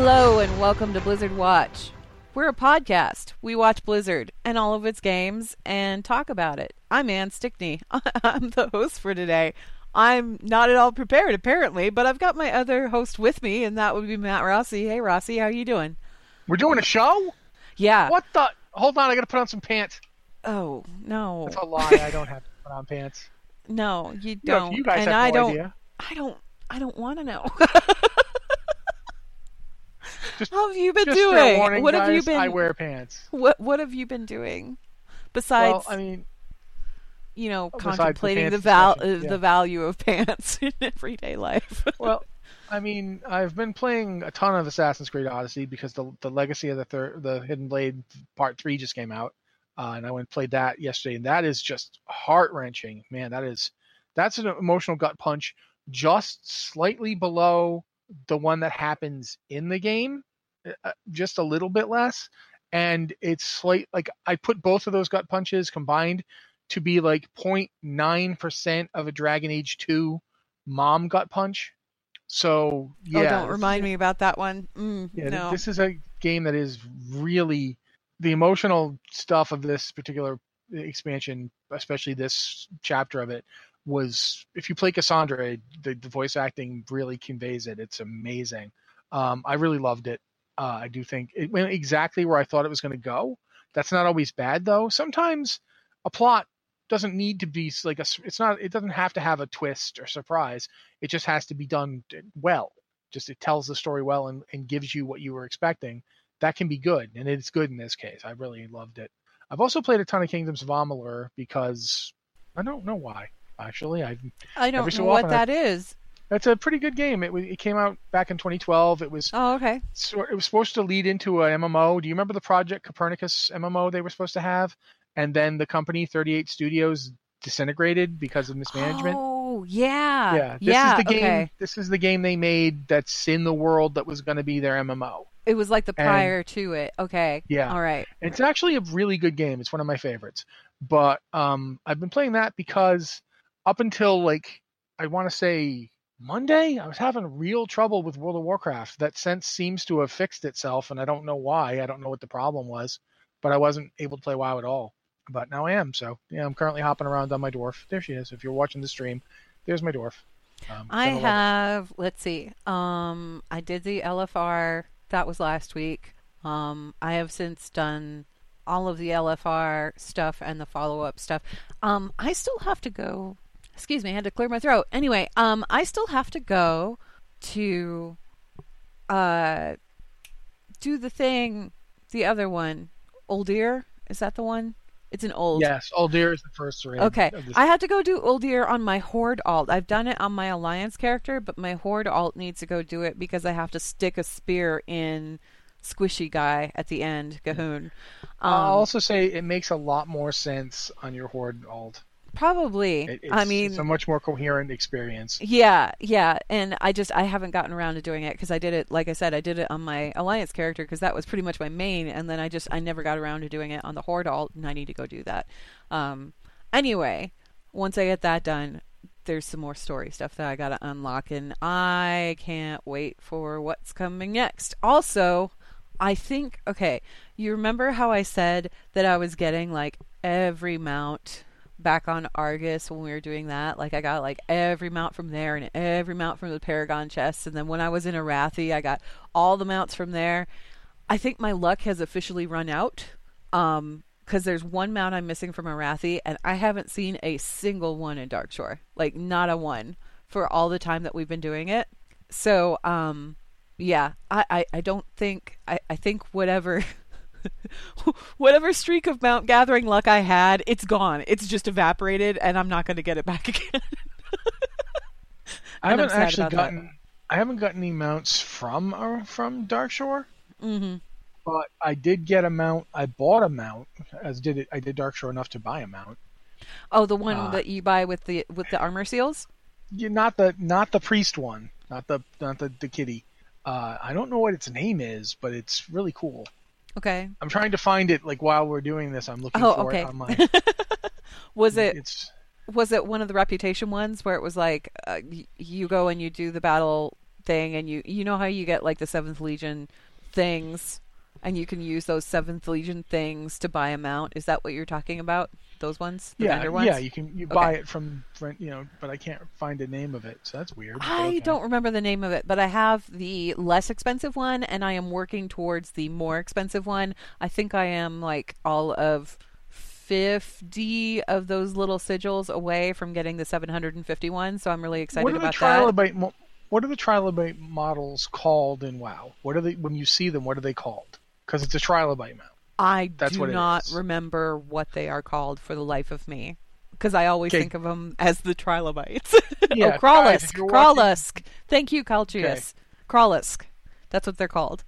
Hello and welcome to Blizzard Watch. We're a podcast. We watch Blizzard and all of its games and talk about it. I'm Anne Stickney. I'm the host for today. I'm not at all prepared apparently, but I've got my other host with me and that would be Matt Rossi. Hey Rossi, how you doing? We're doing a show? Yeah. What the? Hold on, I gotta put on some pants. Oh, no. That's a lie. I don't have to put on pants. No, you don't. you guys and have I don't idea. I don't I don't want to know. Just, How have you been doing? warning, what have you been I wear pants. What what have you been doing? Besides well, I mean, you know, the contemplating the, pants val- yeah. the value of pants in everyday life. well, I mean, I've been playing a ton of Assassin's Creed Odyssey because the the Legacy of the third, the Hidden Blade Part Three just came out, uh, and I went and played that yesterday, and that is just heart wrenching. Man, that is that's an emotional gut punch, just slightly below the one that happens in the game, just a little bit less, and it's slight like I put both of those gut punches combined to be like 0.9 percent of a Dragon Age Two mom gut punch. So yeah, oh, don't remind me about that one. Mm, yeah, no. this is a game that is really the emotional stuff of this particular expansion, especially this chapter of it, was if you play Cassandra, the, the voice acting really conveys it. It's amazing. Um, I really loved it. Uh, I do think it went exactly where I thought it was going to go. That's not always bad though. Sometimes a plot doesn't need to be like a. It's not. It doesn't have to have a twist or surprise. It just has to be done well. Just it tells the story well and, and gives you what you were expecting. That can be good, and it's good in this case. I really loved it. I've also played a ton of Kingdoms of Amalur because I don't know why. Actually, I I don't so know what often I- that is. That's a pretty good game. It, it came out back in 2012. It was Oh, okay. sort it was supposed to lead into a MMO. Do you remember the Project Copernicus MMO they were supposed to have? And then the company 38 Studios disintegrated because of mismanagement. Oh, yeah. yeah, this yeah, is the game. okay. This is the game they made that's in the world that was going to be their MMO. It was like the And- prior to it. Okay. Yeah. All right. It's actually a really good game. It's one of my favorites. But um, I've been playing that because up until like I want to say Monday, I was having real trouble with World of Warcraft. That sense seems to have fixed itself, and I don't know why. I don't know what the problem was, but I wasn't able to play WoW at all. But now I am. So yeah, I'm currently hopping around on my dwarf. There she is. If you're watching the stream, there's my dwarf. Um, I gonna love it. have, let's see. Um, I did the LFR. That was last week. Um, I have since done all of the LFR stuff and the follow-up stuff. Um, I still have to go. Excuse me, I had to clear my throat. Anyway, um, I still have to go to uh do the thing, the other one, Uldir. Is that the one? It's an old. Yes, Uldir is the first raid. Okay, this- I had to go do Uldir on my Horde alt. I've done it on my Alliance character, but my Horde alt needs to go do it because I have to stick a spear in squishy guy at the end, G'huun. Um, I'll also say it makes a lot more sense on your Horde alt. Probably. It, it's, I mean, it's a much more coherent experience. Yeah, yeah, and I just I haven't gotten around to doing it because I did it like I said I did it on my alliance character because that was pretty much my main, and then I just I never got around to doing it on the horde alt, and I need to go do that. Um, anyway, once I get that done, there's some more story stuff that I gotta unlock, and I can't wait for what's coming next. Also, I think okay, you remember how I said that I was getting like every mount back on Argus when we were doing that. Like I got like every mount from there and every mount from the Paragon chests, and then when I was in Arathi, I got all the mounts from there. I think my luck has officially run out. Um, because there's one mount I'm missing from Arathi, and I haven't seen a single one in Darkshore. Like not a one for all the time that we've been doing it. So, um, yeah, I, I, I don't think I, I think whatever whatever streak of mount gathering luck I had, it's gone. It's just evaporated, and I'm not going to get it back again. I haven't actually about that. gotten I haven't gotten any mounts from uh, from Darkshore, hmm but I did get a mount. I bought a mount as did it. I did Darkshore enough to buy a mount. Oh, the one Uh, that you buy with the with the armor seals. Yeah, not the not the priest one, not the not the the kitty. Uh, I don't know what its name is, but it's really cool. Okay. I'm trying to find it like while we're doing this. I'm looking Oh, for okay. it online. Was it It's was it one of the reputation ones where it was like uh, you go and you do the battle thing and you you know how you get like the seventh legion things and you can use those seventh legion things to buy a mount is that what you're talking about those ones the yeah, ones yeah. You can you buy it from you know, but I can't find a name of it, so that's weird. I okay. don't remember the name of it, but I have the less expensive one, and I am working towards the more expensive one. I think I am like all of 50 of those little sigils away from getting the 751, so I'm really excited What are the about that. trilobite? Mo- what are the trilobite models called in WoW? What are they when you see them? What are they called? Because it's a trilobite mount. I That's do not is. remember what they are called for the life of me. Because I always Okay. think of them as the trilobites. Yeah, oh, Krolusk. if you're watching- Krolusk. Thank you, Calchius. Krolusk. That's what they're called.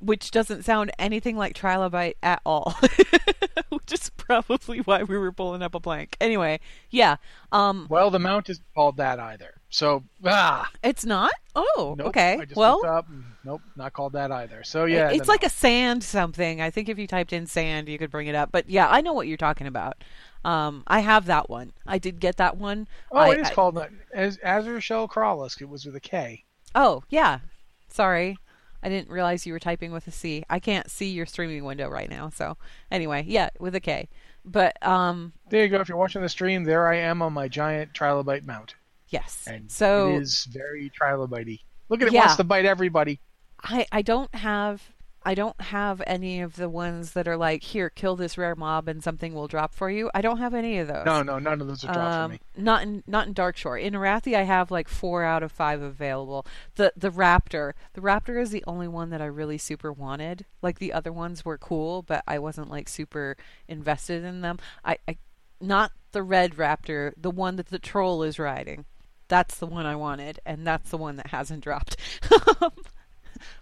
Which doesn't sound anything like trilobite at all. Which is probably why we were pulling up a blank. Anyway, yeah. Um, Well, the mount isn't called that either. So ah, it's not? Oh, nope, okay. I just well, up. and Nope, not called that either. So yeah, it's like a sand something. I think if you typed in sand, you could bring it up. But yeah, I know what you're talking about. Um, I have that one. I did get that one. Oh, I, it is I- called that. As Azure Shell Krolusk. It was with a K. Oh, yeah. Sorry. I didn't realize you were typing with a C. I can't see your streaming window right now. So, anyway, yeah, with a K. But um There you go. If you're watching the stream, there I am on my giant trilobite mount, yes. and so it is very trilobitey. Look at it, Yeah. wants to bite everybody. I I don't have I don't have any of the ones that are like here kill this rare mob and something will drop for you. I don't have any of those. No, no, none of those are dropped for Um, me. Not in not in Darkshore. In Arathi, I have like four out of five available. The the Raptor, the Raptor is the only one that I really super wanted. Like the other ones were cool, but I wasn't like super invested in them. I, I not the red Raptor, the one that the troll is riding. That's the one I wanted, and that's the one that hasn't dropped.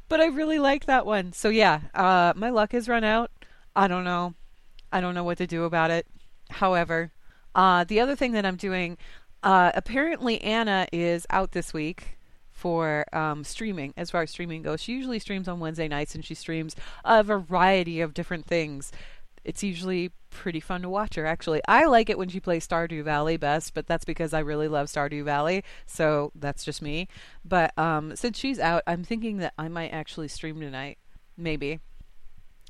but I really like that one. So yeah, uh, my luck has run out. I don't know. I don't know what to do about it. However, uh, the other thing that I'm doing, uh, apparently Anna is out this week for um, streaming. As far as streaming goes, she usually streams on Wednesday nights, and she streams a variety of different things. It's usually pretty fun to watch her. Actually, I like it when she plays Stardew Valley best, but that's because I really love Stardew Valley. So that's just me. But um, since she's out, I'm thinking that I might actually stream tonight. Maybe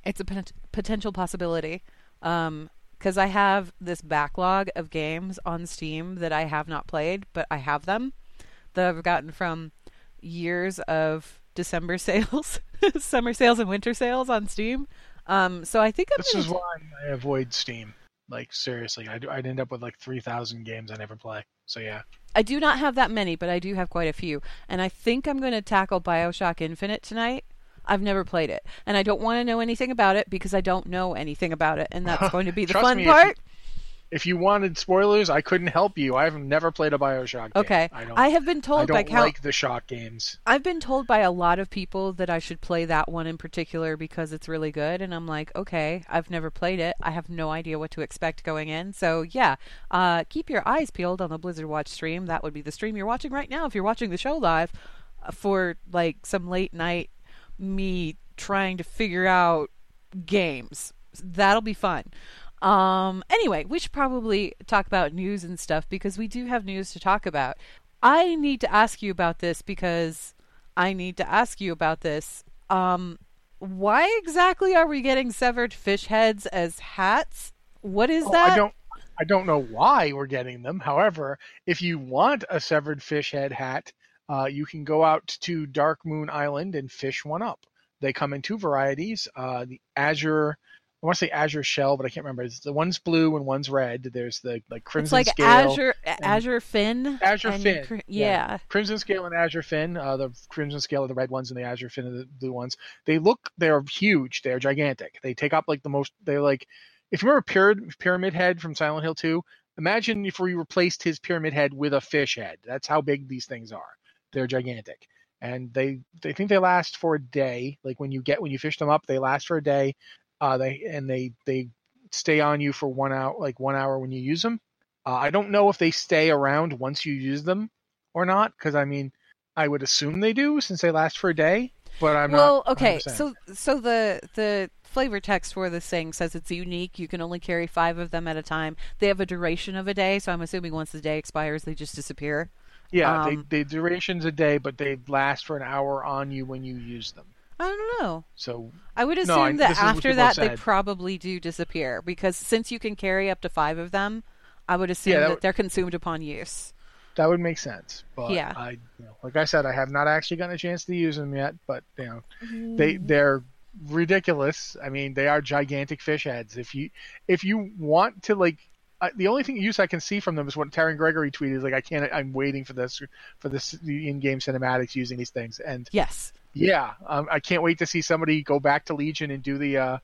it's a pot- potential possibility because I have this backlog of games on Steam that I have not played, but I have them that I've gotten from years of December sales, summer sales, and winter sales on Steam. Um, so I think I'm This is why I avoid Steam. Like seriously, I'd, I'd end up with like three thousand games I never play. So yeah, I do not have that many, but I do have quite a few. And I think I'm going to tackle Bioshock Infinite tonight. I've never played it, and I don't want to know anything about it because I don't know anything about it, and that's going to be the fun part. If you wanted spoilers, I couldn't help you. I've never played a Bioshock. Game. Okay. I, I have been told I don't by count- like the shock games. I've been told by a lot of people that I should play that one in particular because it's really good, and I'm like, okay, I've never played it. I have no idea what to expect going in. So yeah, uh, keep your eyes peeled on the Blizzard Watch stream. That would be the stream you're watching right now if you're watching the show live for like some late night me trying to figure out games. That'll be fun. Um, anyway, we should probably talk about news and stuff because we do have news to talk about. I need to ask you about this because I need to ask you about this. Um, why exactly are we getting severed fish heads as hats? What is Oh, that? I don't. I don't know why we're getting them. However, if you want a severed fish head hat, uh, you can go out to Darkmoon Island and fish one up. They come in two varieties. Uh, the Azure, I want to say Azure Shell, but I can't remember. It's the one's blue and one's red. There's the like Crimson Scale. it's like Scale. Azure Azure Fin. Azure Fin. cr- yeah. Crimson Scale and Azure Fin. Uh, the Crimson Scale are the red ones, and the Azure Fin are the blue ones. They look, they're huge. They're gigantic. They take up like the most. They're like, if you remember Pyramid, Pyramid Head from Silent Hill 2, imagine if we replaced his Pyramid Head with a fish head. That's how big these things are. They're gigantic, and they they think they last for a day. Like when you get when you fish them up, they last for a day. Uh, they and they they stay on you for one hour, like one hour when you use them. Uh, I don't know if they stay around once you use them or not, because I mean, I would assume they do since they last for a day. But I'm well, okay. 100%. So so the the flavor text for this thing says it's unique. You can only carry five of them at a time. They have a duration of a day, so I'm assuming once the day expires, they just disappear. yeah, um, they they duration's a day, but they last for an hour on you when you use them. I don't know. So I would No, assume I- that after that they probably do disappear because since you can carry up to five of them, I would assume Yeah, that that would- they're consumed upon use. that would make sense. But Yeah. I, you know, like I said, I have not actually gotten a chance to use them yet. But you know, Mm. they they're ridiculous. I mean, they are gigantic fish heads. If you if you want to like. I, the only thing use I can see from them is what Taryn Gregory tweeted. Like I can't. I'm waiting for this for this the in-game cinematics using these things. And Yes. yeah, um, I can't wait to see somebody go back to Legion and do the uh,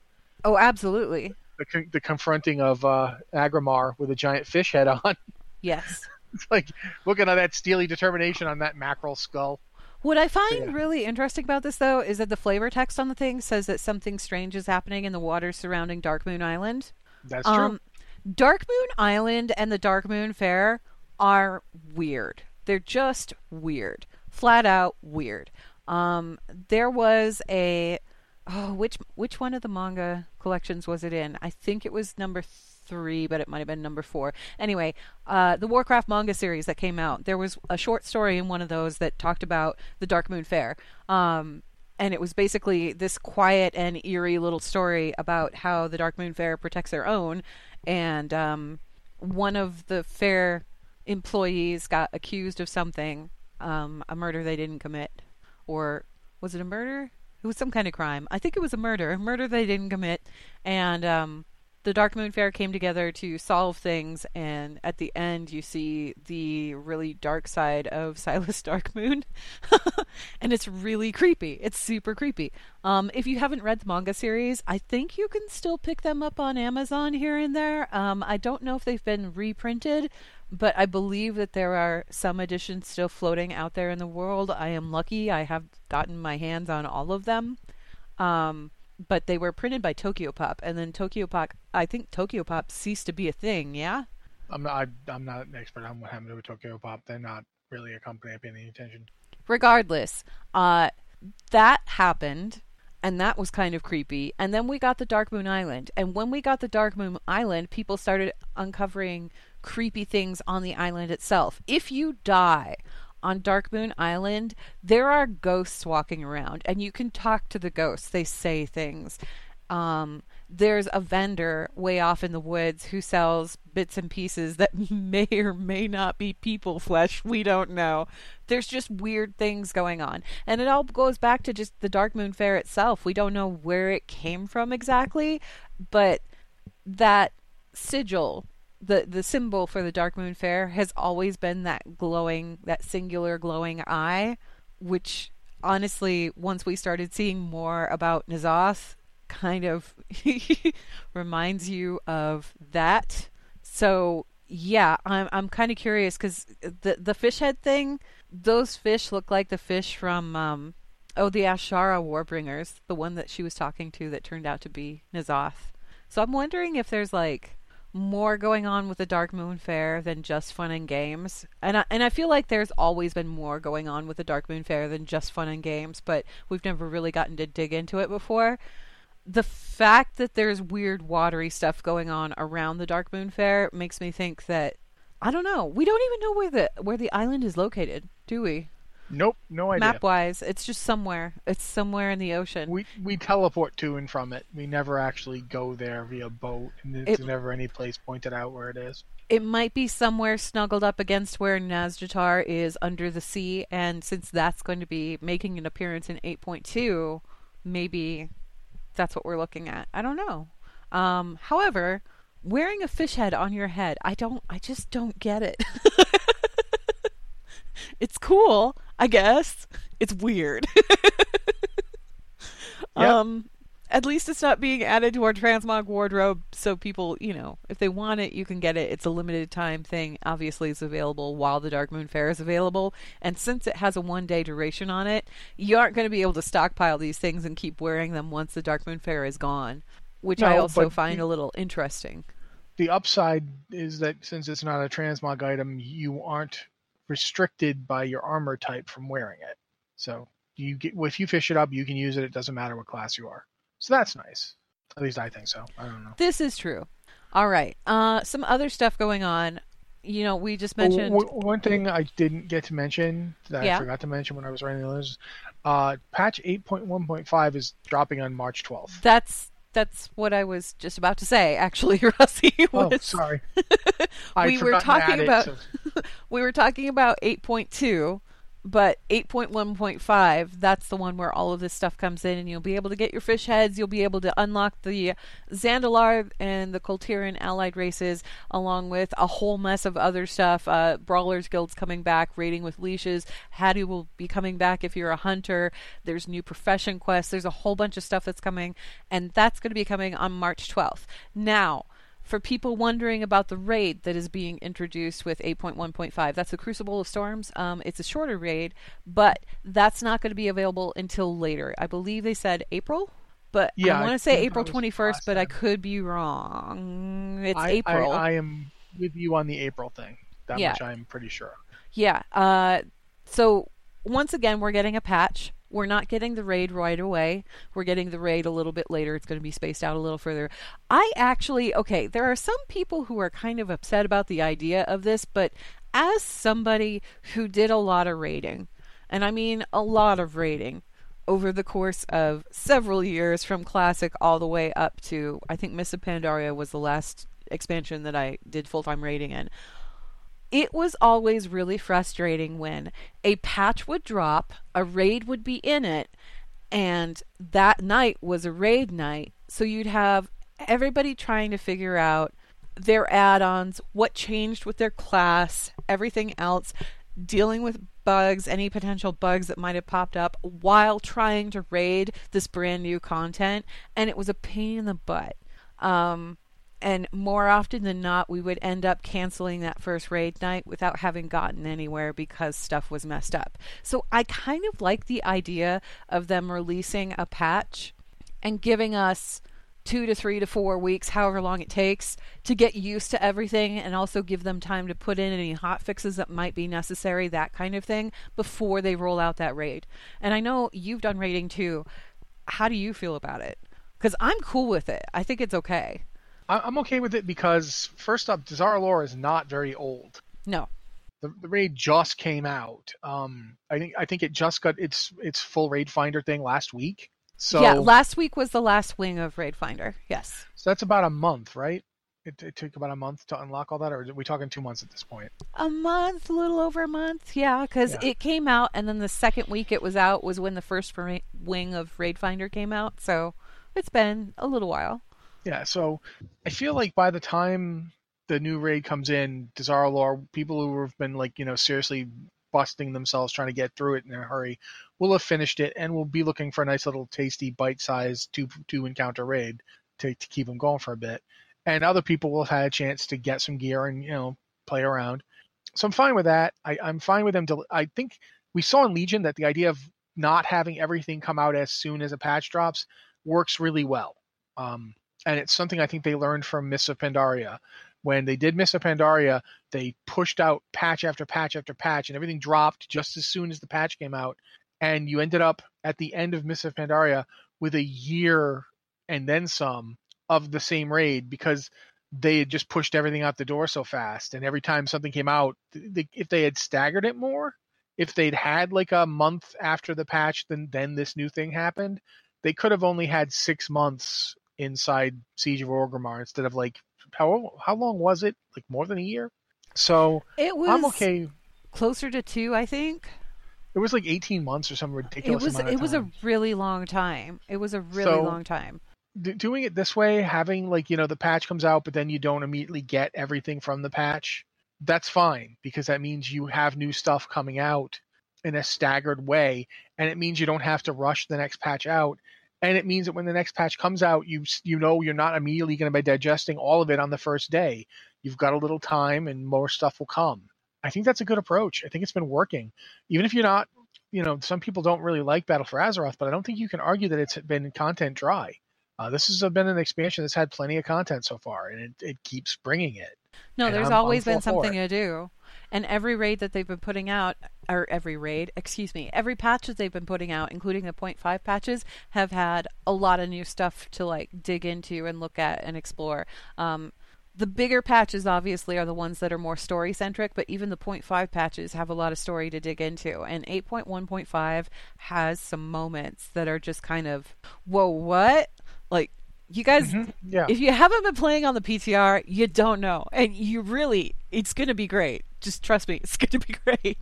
Oh, absolutely. the, the confronting of uh, Aggramar with a giant fish head on. Yes. it's like looking at that steely determination on that mackerel skull. What I find Yeah. really interesting about this, though, is that the flavor text on the thing says that something strange is happening in the waters surrounding Darkmoon Island. That's true. Darkmoon Island and the Darkmoon Faire are weird. They're just weird. Flat out weird. Um, there was a oh, which which one of the manga collections was it in? I think it was number three, but it might have been number four. Anyway, uh, the Warcraft manga series that came out. There was a short story in one of those that talked about the Darkmoon Faire. Um, and it was basically this quiet and eerie little story about how the Darkmoon Faire protects their own, and um, one of the fair employees got accused of something, um, a murder they didn't commit, or was it a murder? It was some kind of crime. I think it was a murder, a murder they didn't commit, and um, the Darkmoon Faire came together to solve things, and at the end, you see the really dark side of Silas Darkmoon, and it's really creepy. It's super creepy. Um, if you haven't read the manga series, I think you can still pick them up on Amazon here and there. Um, I don't know if they've been reprinted, but I believe that there are some editions still floating out there in the world. I am lucky; I have gotten my hands on all of them. Um, but they were printed by Tokyo Pop, and then Tokyo Pop. I think Tokyo Pop ceased to be a thing. Yeah. I'm not. I, I'm not an expert on what happened to Tokyo Pop. They're not really a company I pay any attention. regardless, uh, that happened, and that was kind of creepy. And then we got the Darkmoon Island, and when we got the Darkmoon Island, people started uncovering creepy things on the island itself. If you die on Darkmoon Island, there are ghosts walking around, and you can talk to the ghosts. They say things. Um, there's a vendor way off in the woods who sells bits and pieces that may or may not be people flesh. We don't know. There's just weird things going on. And it all goes back to just the Darkmoon Faire itself. We don't know where it came from exactly, but that sigil, the, the symbol for the Darkmoon Faire, has always been that glowing, that singular glowing eye, which honestly, once we started seeing more about N'Zoth, kind of reminds you of that so yeah, I'm I'm kind of curious because the the fish head thing, those fish look like the fish from um, oh the Azshara Warbringers, the one that she was talking to that turned out to be N'Zoth. So I'm wondering if there's like more going on with the Darkmoon Faire than just fun and games. And I, and I feel like there's always been more going on with the Darkmoon Faire than just fun and games, but we've never really gotten to dig into it before. The fact that there's weird watery stuff going on around the Darkmoon Faire makes me think that I don't know. We don't even know where the where the island is located, do we? Nope, no idea. Map wise, it's just somewhere. It's somewhere in the ocean. We we teleport to and from it. We never actually go there via boat, and there's It- never any place pointed out where it is. it might be somewhere snuggled up against where Nazjatar is under the sea, and since that's going to be making an appearance in 8.2, maybe that's what we're looking at. I don't know. Um, however, wearing a fish head on your head, I don't, I just don't get it. it's cool, I guess. It's weird. Yep. Um, at least it's not being added to our transmog wardrobe, so people, you know, if they want it, you can get it. It's a limited time thing. Obviously, it's available while the Darkmoon Faire is available, and since it has a one day duration on it, you aren't going to be able to stockpile these things and keep wearing them once the Darkmoon Faire is gone, which I also find the- a little interesting. The upside is that since it's not a transmog item, you aren't restricted by your armor type from wearing it. So you get if you fish it up, you can use it. It doesn't matter what class you are. So that's nice. At least I think so. I don't know. This is true. All right. Uh, some other stuff going on. You know, we just mentioned. w- one thing I didn't get to mention that Yeah. I forgot to mention when I was writing the list, uh, patch 8.1.5 is dropping on March 12th. That's that's what I was just about to say. Actually, Rusty Oh, was sorry. I'd we were talking add it, about so- we were talking about 8.2 but 8.1.5 that's the one where all of this stuff comes in and you'll be able to get your fish heads. You'll be able to unlock the Zandalar and the Kul Tiran allied races along with a whole mess of other stuff uh, Brawlers Guild's coming back raiding with leashes Hati will be coming back if you're a hunter there's new profession quests there's a whole bunch of stuff that's coming and that's going to be coming on March 12th now for people wondering about the raid that is being introduced with 8.1.5. That's the Crucible of Storms. Um, it's a shorter raid, but that's not going to be available until later. I believe they said April, but Yeah, I want to say April 21st, last but I could be wrong. It's I, April. I, I am with you on the April thing. That Yeah. much I'm pretty sure. Yeah. Uh, so once again, we're getting a patch. We're not getting the raid right away. We're getting the raid a little bit later. It's going to be spaced out a little further. I actually, okay, there are some people who are kind of upset about the idea of this, but as somebody who did a lot of raiding, and I mean a lot of raiding, over the course of several years from classic all the way up to I think Miss Pandaria was the last expansion that I did full time raiding in it was always really frustrating when a patch would drop, a raid would be in it, and that night was a raid night. So you'd have everybody trying to figure out their add ons, what changed with their class, everything else, dealing with bugs, any potential bugs that might have popped up while trying to raid this brand new content. And it was a pain in the butt. Um, and more often than not, we would end up canceling that first raid night without having gotten anywhere because stuff was messed up. So I kind of like the idea of them releasing a patch and giving us two to three to four weeks, however long it takes, to get used to everything and also give them time to put in any hot fixes that might be necessary, that kind of thing, before they roll out that raid. And I know you've done raiding too. How do you feel about it? Because I'm cool with it. I think it's okay. I'm okay with it because first up, Dazar'alor is not very old. No. The, the raid just came out. Um, I think I think it just got its its full raid finder thing last week. So yeah, last week was the last wing of Raid Finder. Yes. so that's about a month, right? It, it took about a month to unlock all that, or are we talking two months at this point? A month, a little over a month. Yeah, because Yeah. it came out, and then the second week it was out was when the first wing of Raid Finder came out. So it's been a little while. Yeah, so I feel like by the time the new raid comes in, Dazar'alor, people who have been like, you know, seriously busting themselves trying to get through it in a hurry will have finished it and will be looking for a nice little tasty bite sized two two encounter raid to, to keep them going for a bit. and other people will have had a chance to get some gear and you know play around. So I'm fine with that. I, I'm fine with them. To, I think we saw in Legion that the idea of not having everything come out as soon as a patch drops works really well. Um, and it's something I think they learned from Mists of Pandaria. When they did Mists of Pandaria, they pushed out patch after patch after patch, and everything dropped just as soon as the patch came out. And you ended up at the end of Mists of Pandaria with a year and then some of the same raid because they had just pushed everything out the door so fast. And every time something came out, they, if they had staggered it more, if they'd had like a month after the patch, then then this new thing happened, they could have only had six months inside Siege of Orgrimmar instead of like how how long was it? Like more than a year. So It was I'm okay. closer to two, I think. It was like 18 months or some It ridiculous was amount of it was a really long time. It was a really So- long time. D- doing it this way, having like you know the patch comes out, but then you don't immediately get everything from the patch. That's fine because that means you have new stuff coming out in a staggered way, and it means you don't have to rush the next patch out. And it means that when the next patch comes out, you you know you're not immediately going to be digesting all of it on the first day. You've got a little time, and more stuff will come. I think that's a good approach. I think it's been working, even if you're not. You know, some people don't really like Battle for Azeroth, but I don't think you can argue that it's been content dry. Uh, this has been an expansion that's had plenty of content so far, and it, it keeps bringing it. No, And there's I'm- I'm always been something to do. And every raid that they've been putting out, or every raid, excuse me, every patch that they've been putting out, including the 0.5 patches, have had a lot of new stuff to like dig into and look at and explore. Um, the bigger patches obviously are the ones that are more story centric, but even the 0.5 patches have a lot of story to dig into. And 8.1.5 has some moments that are just kind of, whoa, what? Like, you guys, Yeah. if you haven't been playing on the PTR, you don't know, and you really, it's going to be great. Just trust me, it's going to be great.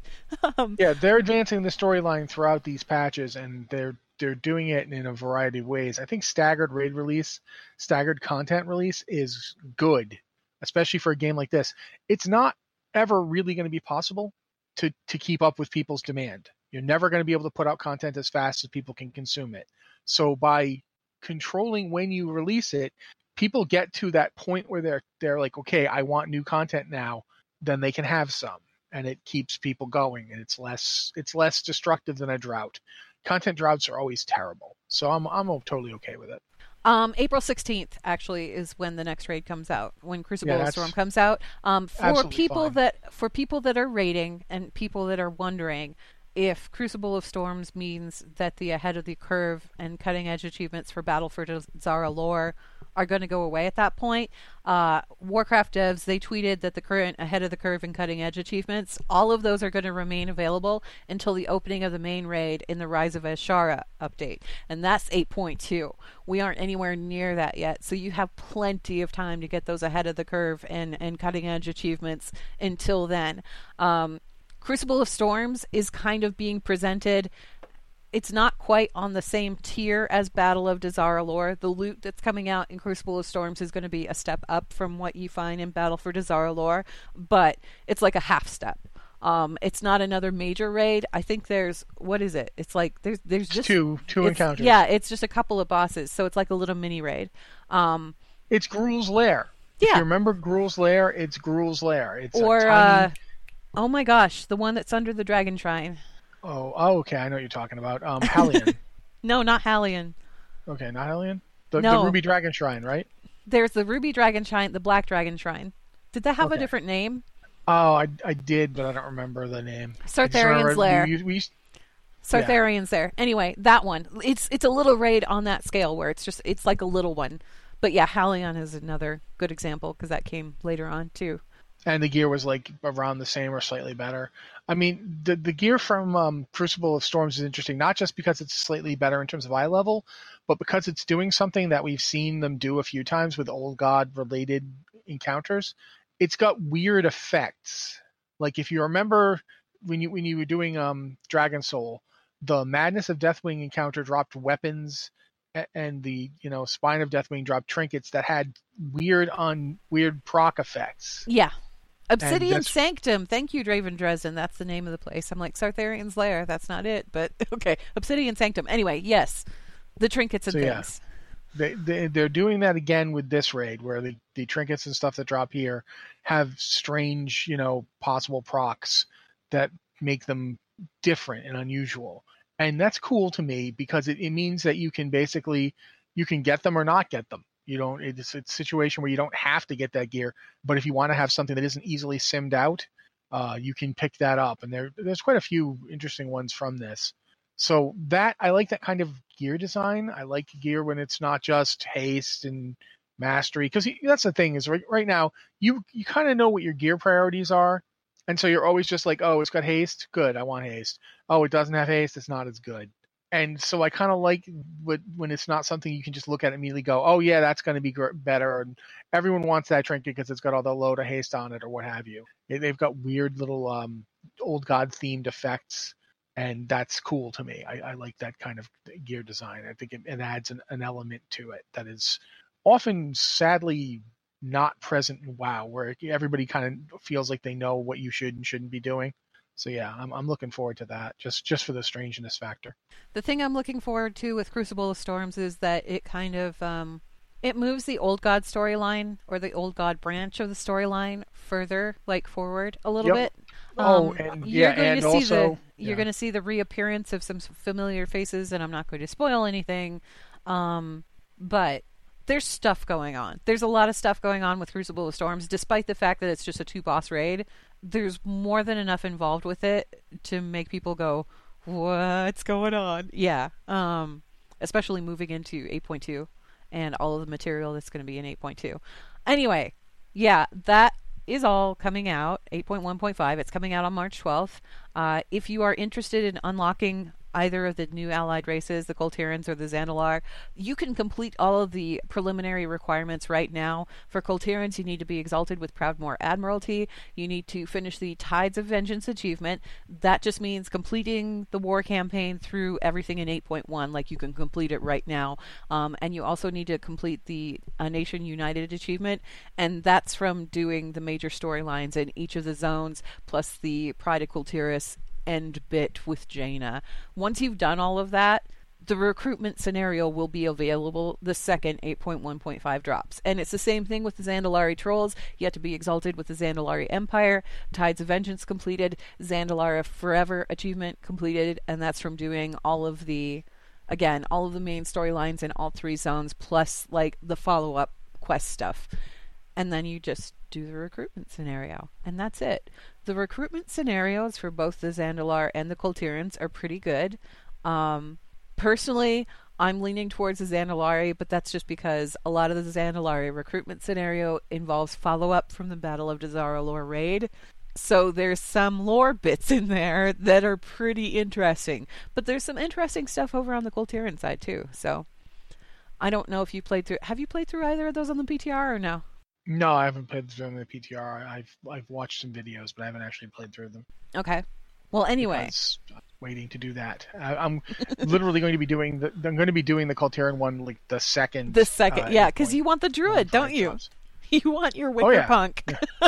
um, Yeah, they're advancing the storyline throughout these patches, and they're they're doing it in a variety of ways. I think staggered raid release, staggered content release is good, especially for a game like this. It's not ever really going to be possible to to keep up with people's demand. You're never going to be able to put out content as fast as people can consume it. So by controlling when you release it, people get to that point where they're they're like, okay, I want new content now. Then they can have some, and it keeps people going, and it's less it's less destructive than a drought. Content droughts are always terrible, so I'm I'm totally okay with it. Um, April 16th actually is when the next raid comes out. When Crucible Yeah, Storm comes out. Um, for people fine. that for people that are raiding and people that are wondering if Crucible of Storms means that the ahead of the curve and cutting edge achievements for Battle for Dazar'alor are going to go away at that point. Uh, Warcraft devs they tweeted that the current ahead of the curve and cutting edge achievements, all of those are going to remain available until the opening of the main raid in the Rise of Azshara update, and that's 8.2. We aren't anywhere near that yet, so you have plenty of time to get those ahead of the curve and and cutting edge achievements until then. Um, Crucible of Storms is kind of being presented it's not quite on the same tier as Battle of Dazar'alor. The loot that's coming out in Crucible of Storms is going to be a step up from what you find in Battle for Dazar'alor, but it's like a half step. Um, it's not another major raid. I think there's what is it? It's like there's there's just two two encounters. Yeah, it's just a couple of bosses, so it's like a little mini raid. Um, it's Gruul's lair. If Yeah. you remember Gruul's lair, it's Gruul's lair. It's a or tiny... uh, oh my gosh, the one that's under the Dragon Shrine. Oh oh okay, I know what you're talking about. Um, Halion. No, not Halion. okay, not Halion. The, No. the Ruby Dragon Shrine, right? There's the Ruby Dragon Shrine, the Black Dragon Shrine. Did that have a different name? Oh, I, I did, but I don't remember the name. Sartharion's lair. We, we, Sartharion's there. Anyway, that one. It's it's a little raid on that scale where it's just it's like a little one. But yeah, Halion is another good example because that came later on too. And the gear was like around the same or slightly better. I mean, the the gear from um, Crucible of Storms is interesting, not just because it's slightly better in terms of eye level, but because it's doing something that we've seen them do a few times with old god related encounters. It's got weird effects. Like if you remember when you when you were doing um, Dragon Soul, the Madness of Deathwing encounter dropped weapons and the you know spine of deathwing dropped trinkets that had weird on weird proc effects Yeah. Obsidian Sanctum. Thank you, Draven Dresden. That's the name of the place. I'm like Sartharion's Lair. That's not it, but okay. Obsidian Sanctum. Anyway, yes, the trinkets and So, yeah. things. They, they they're doing that again with this raid, where the the trinkets and stuff that drop here have strange, you know, possible procs that make them different and unusual, and that's cool to me because it, it means that you can basically you can get them or not get them. You don't. It's, a situation where you don't have to get that gear, but if you want to have something that isn't easily simmed out, uh, you can pick that up. And there, there's quite a few interesting ones from this. So that I like that kind of gear design. I like gear when it's not just haste and mastery because that's the thing is right, right now you you kind of know what your gear priorities are and so you're always just like oh it's got haste good i want haste oh it doesn't have haste it's not as good and so i kind of like when it's not something you can just look at immediately go oh yeah that's going to be better and everyone wants that trinket because it's got all the load of haste on it or what have you they've got weird little um, old god themed effects and that's cool to me. I, I like that kind of gear design. I think it, it adds an, an, element to it that is often, sadly, not present in WoW, where everybody kind of feels like they know what you should and shouldn't be doing. So yeah, I'm I'm looking forward to that just just for the strangeness factor. The thing I'm looking forward to with Crucible of Storms is that it kind of um, it moves the old god storyline or the old god branch of the storyline further like forward a little yep. bit oh um, and yeah and also the, you're going to see the reappearance of some familiar faces and i'm not going to spoil anything um, but there's stuff going on there's a lot of stuff going on with crucible of storms despite the fact that it's just a two boss raid there's more than enough involved with it to make people go what's going on? Yeah um, especially moving into 8.2 and all of the material that's going to be in 8.2. Anyway, yeah, that is all coming out 8.1.5 it's coming out on march 12th uh, if you are interested in unlocking either of the new allied races, the Kul Tirans or the Zandalar. You can complete all of the preliminary requirements right now. For Kul Tirans, you need to be exalted with Proudmoore Admiralty. You need to finish the Tides of Vengeance achievement. That just means completing the war campaign through everything in 8.1, like you can complete it right now. Um, and you also need to complete the A Nation United achievement, and that's from doing the major storylines in each of the zones, plus the Pride of Kul Tiras end bit with Jaina. Once you've done all of that, the recruitment scenario will be available the second 8.1.5 drops. And it's the same thing with the Zandalari Trolls. yet to be exalted with the Zandalari Empire. Tides of Vengeance completed. Zandalar Forever achievement completed. And that's from doing all of the, again, all of the main storylines in all three zones, plus like the follow up quest stuff. And then you just do the recruitment scenario. And that's it. The recruitment scenarios for both the Zandalar and the Kul Tirans are pretty good. Um, personally, I'm leaning towards the Zandalari, but that's just because a lot of the Zandalari recruitment scenario involves follow up from the Battle of Dazar'alor raid. So there's some lore bits in there that are pretty interesting. But there's some interesting stuff over on the Kul Tiran side too. So I don't know if you played through have you played through either of those on the PTR or no? No, I haven't played through them in the PTR. I've I've watched some videos, but I haven't actually played through them. Okay. Well, anyway, waiting to do that. I, am literally going to be doing the. I'm going to be doing the Kul Tiran one like the second. The second, uh, yeah, because you want the druid, don't you? Jobs. You want your wicker oh, yeah. punk. Yeah.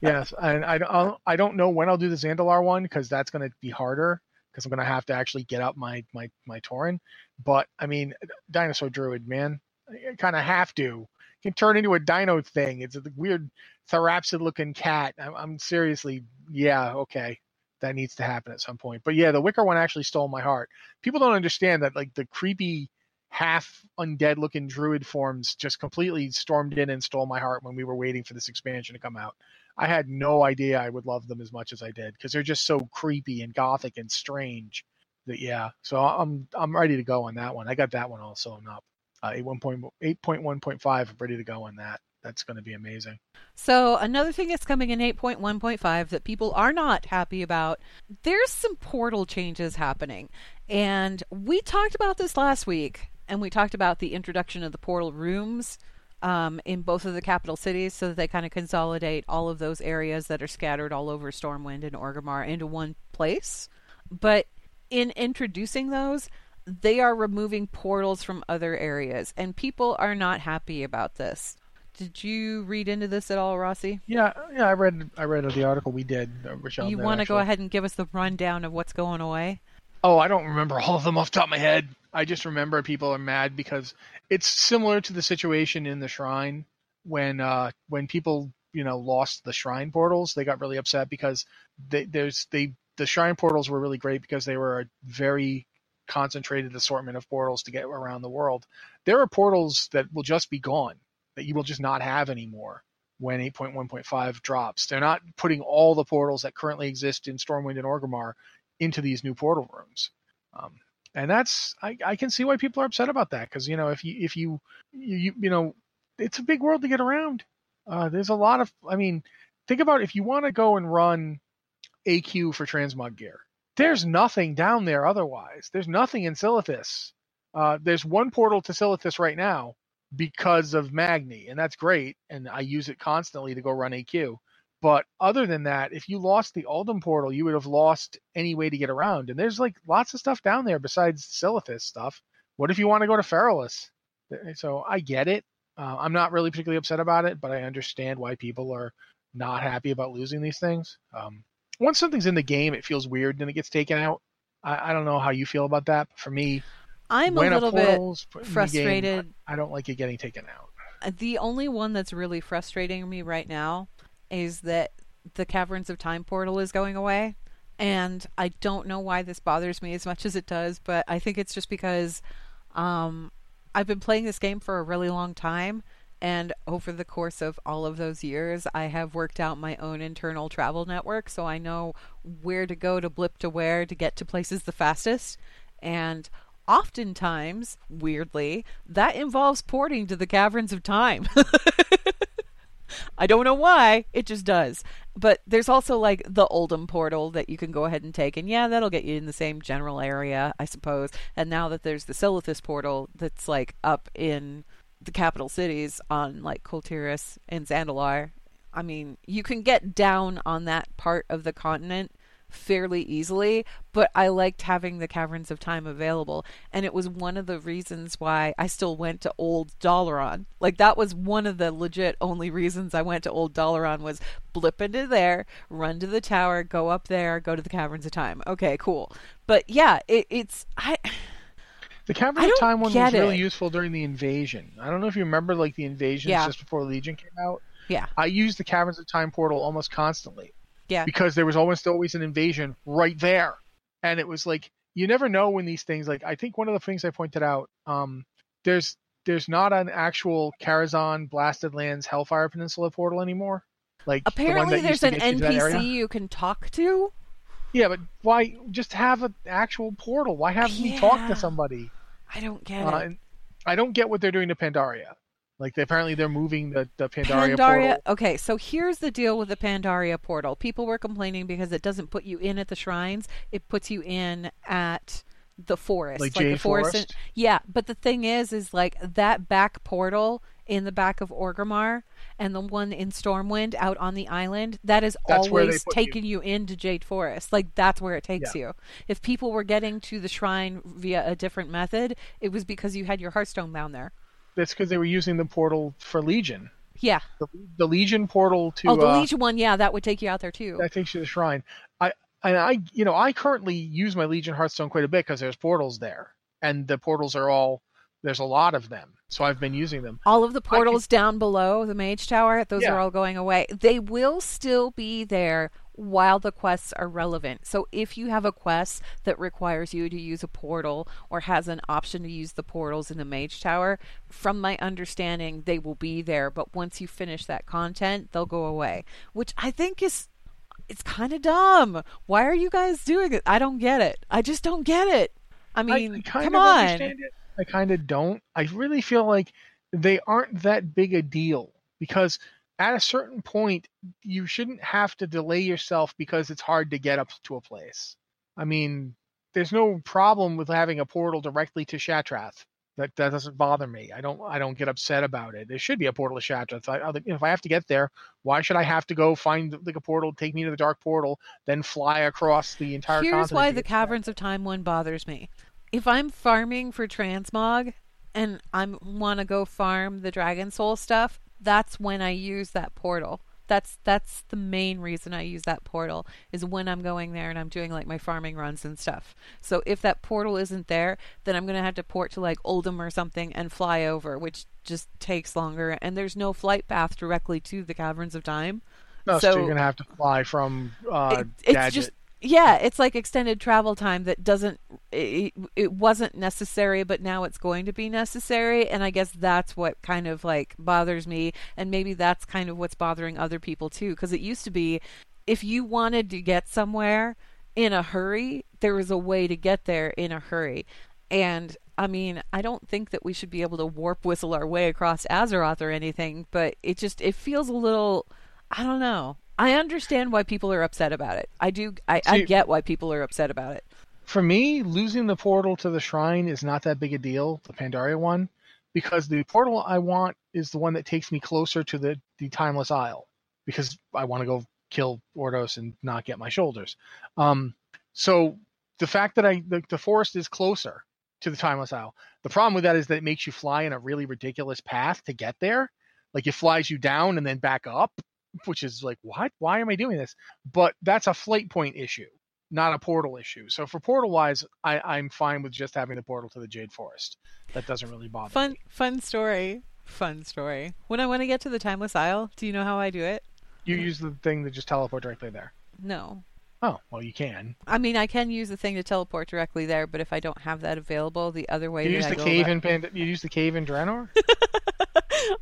yes, and I don't. I don't know when I'll do the Zandalar one because that's going to be harder because I'm going to have to actually get up my my my Tauren. But I mean, dinosaur druid, man, I kind of have to can turn into a dino thing. It's a weird therapsid looking cat. I'm, I'm, seriously, yeah, okay. That needs to happen at some point. But yeah, the Wicker one actually stole my heart. People don't understand that like the creepy half undead looking druid forms just completely stormed in and stole my heart when we were waiting for this expansion to come out. I had no idea I would love them as much as I did because they're just so creepy and gothic and strange. That yeah, so I'm I'm ready to go on that one. I got that one all sewn up uh, 8.1.5 ready to go on that. That's going to be amazing. So another thing that's coming in 8.1.5 that people are not happy about, there's some portal changes happening. And we talked about this last week, and we talked about the introduction of the portal rooms um, in both of the capital cities so that they kind of consolidate all of those areas that are scattered all over Stormwind and Orgrimmar into one place. But in introducing those, they are removing portals from other areas, and people are not happy about this. Did you read into this at all, Rossi? Yeah, yeah, I read I read the article we did. Uh, Rochelle you want to go ahead and give us the rundown of what's going away? Oh, I don't remember all of them off the top of my head. I just remember people are mad because it's similar to the situation in the shrine when uh, when people you know lost the shrine portals. They got really upset because they, there's they the shrine portals were really great because they were a very concentrated assortment of portals to get around the world. There are portals that will just be gone that you will just not have anymore when 8.1.5 drops. They're not putting all the portals that currently exist in Stormwind and Orgrimmar into these new portal rooms. Um, and that's I, I can see why people are upset about that because you know if you if you, you you know it's a big world to get around. Uh, there's a lot of I mean think about if you want to go and run AQ for transmog gear. There's nothing down there otherwise. There's nothing in Silithus. Uh, there's one portal to Silithus right now because of Magni, and that's great. And I use it constantly to go run AQ. But other than that, if you lost the Uldum portal, you would have lost any way to get around. And there's like lots of stuff down there besides Silithus stuff. What if you want to go to Feralas? So I get it. Uh, I'm not really particularly upset about it, but I understand why people are not happy about losing these things. Um, once something's in the game, it feels weird and it gets taken out. I, I don't know how you feel about that. But for me, I'm a little bit frustrated. Game, I don't like it getting taken out. Uh, the only one that's really frustrating me right now is that the Caverns of Time portal is going away. And I don't know why this bothers me as much as it does, but I think it's just because um, I've been playing this game for a really long time. And over the course of all of those years, I have worked out my own internal travel network. So I know where to go to blip to where to get to places the fastest. And oftentimes, weirdly, that involves porting to the Caverns of Time. I don't know why, it just does. But there's also like the Uldum portal that you can go ahead and take, and yeah, that'll get you in the same general area, I suppose. And now that there's the Silithus portal that's like up in the capital cities on like Kul Tiras and Zandalar, I mean, you can get down on that part of the continent fairly easily, but I liked having the Caverns of Time available. And it was one of the reasons why I still went to Old Dalaran. Like, that was one of the legit only reasons I went to Old Dalaran was blip into there, run to the tower, go up there, go to the Caverns of Time. Okay, cool. But yeah, it, it's. I. The Caverns of Time one was really useful during the invasion. I don't know if you remember, like, the invasions yeah. just before Legion came out. Yeah. I used the Caverns of Time portal almost constantly. Yeah. Because there was almost always an invasion right there. And it was like you never know when these things like I think one of the things I pointed out, um, there's there's not an actual Karazhan Blasted Lands Hellfire Peninsula portal anymore. Like apparently the there's an NPC you can talk to. Yeah, but why just have an actual portal? Why have yeah. me talk to somebody? I don't get uh, it. I don't get what they're doing to Pandaria. Like they, apparently they're moving the, the Pandaria, Pandaria portal. Okay, so here's the deal with the Pandaria portal. People were complaining because it doesn't put you in at the shrines; it puts you in at the forest, like, like the forest. In, yeah, but the thing is, is like that back portal in the back of Orgrimmar and the one in Stormwind out on the island, that is that's always taking you. you. into Jade Forest. Like that's where it takes yeah. you. If people were getting to the shrine via a different method, it was because you had your Hearthstone down there. That's because they were using the portal for Legion. Yeah. The, the Legion portal to. Oh, the uh, Legion one, yeah, that would take you out there too. That takes you to the shrine. I and I, you know, I currently use my Legion Hearthstone quite a bit because there's portals there, and the portals are all there's a lot of them, so I've been using them. All of the portals can, down below the Mage Tower, those yeah. are all going away. They will still be there while the quests are relevant. So if you have a quest that requires you to use a portal or has an option to use the portals in the Mage Tower, from my understanding, they will be there. But once you finish that content, they'll go away, which I think is. It's kind of dumb. Why are you guys doing it? I don't get it. I just don't get it. I mean, I, come on. I kind of don't. I really feel like they aren't that big a deal because at a certain point, you shouldn't have to delay yourself because it's hard to get up to a place. I mean, there's no problem with having a portal directly to Shattrath. That that doesn't bother me. I don't I don't get upset about it. There should be a portal to Shattrath. I, I, if I have to get there, why should I have to go find like a portal, take me to the dark portal, then fly across the entire? Here's why the Caverns of Time one bothers me. If I'm farming for transmog and I want to go farm the Dragon Soul stuff, that's when I use that portal. That's that's the main reason I use that portal is when I'm going there and I'm doing like my farming runs and stuff. So if that portal isn't there, then I'm gonna have to port to like Uldum or something and fly over, which just takes longer. And there's no flight path directly to the Caverns of Time. No, so, so you're gonna have to fly from uh, it, it's Gadget. just yeah, it's like extended travel time that doesn't it, it wasn't necessary but now it's going to be necessary and I guess that's what kind of like bothers me and maybe that's kind of what's bothering other people too because it used to be if you wanted to get somewhere in a hurry, there was a way to get there in a hurry. And I mean, I don't think that we should be able to warp whistle our way across Azeroth or anything, but it just it feels a little I don't know. I understand why people are upset about it. I do. I, See, I get why people are upset about it. For me, losing the portal to the shrine is not that big a deal. The Pandaria one, because the portal I want is the one that takes me closer to the the Timeless Isle, because I want to go kill Ordos and not get my shoulders. Um, so the fact that I the, the forest is closer to the Timeless Isle. The problem with that is that it makes you fly in a really ridiculous path to get there. Like it flies you down and then back up which is like, what? Why am I doing this? But that's a flight point issue, not a portal issue. So for portal wise, I, I'm fine with just having the portal to the Jade Forest. That doesn't really bother fun, me. Fun story. Fun story. When I want to get to the Timeless Isle, do you know how I do it? You use the thing to just teleport directly there. No. Oh, well, you can. I mean, I can use the thing to teleport directly there, but if I don't have that available, the other way you use I the cave in Pand- you use the cave in Draenor.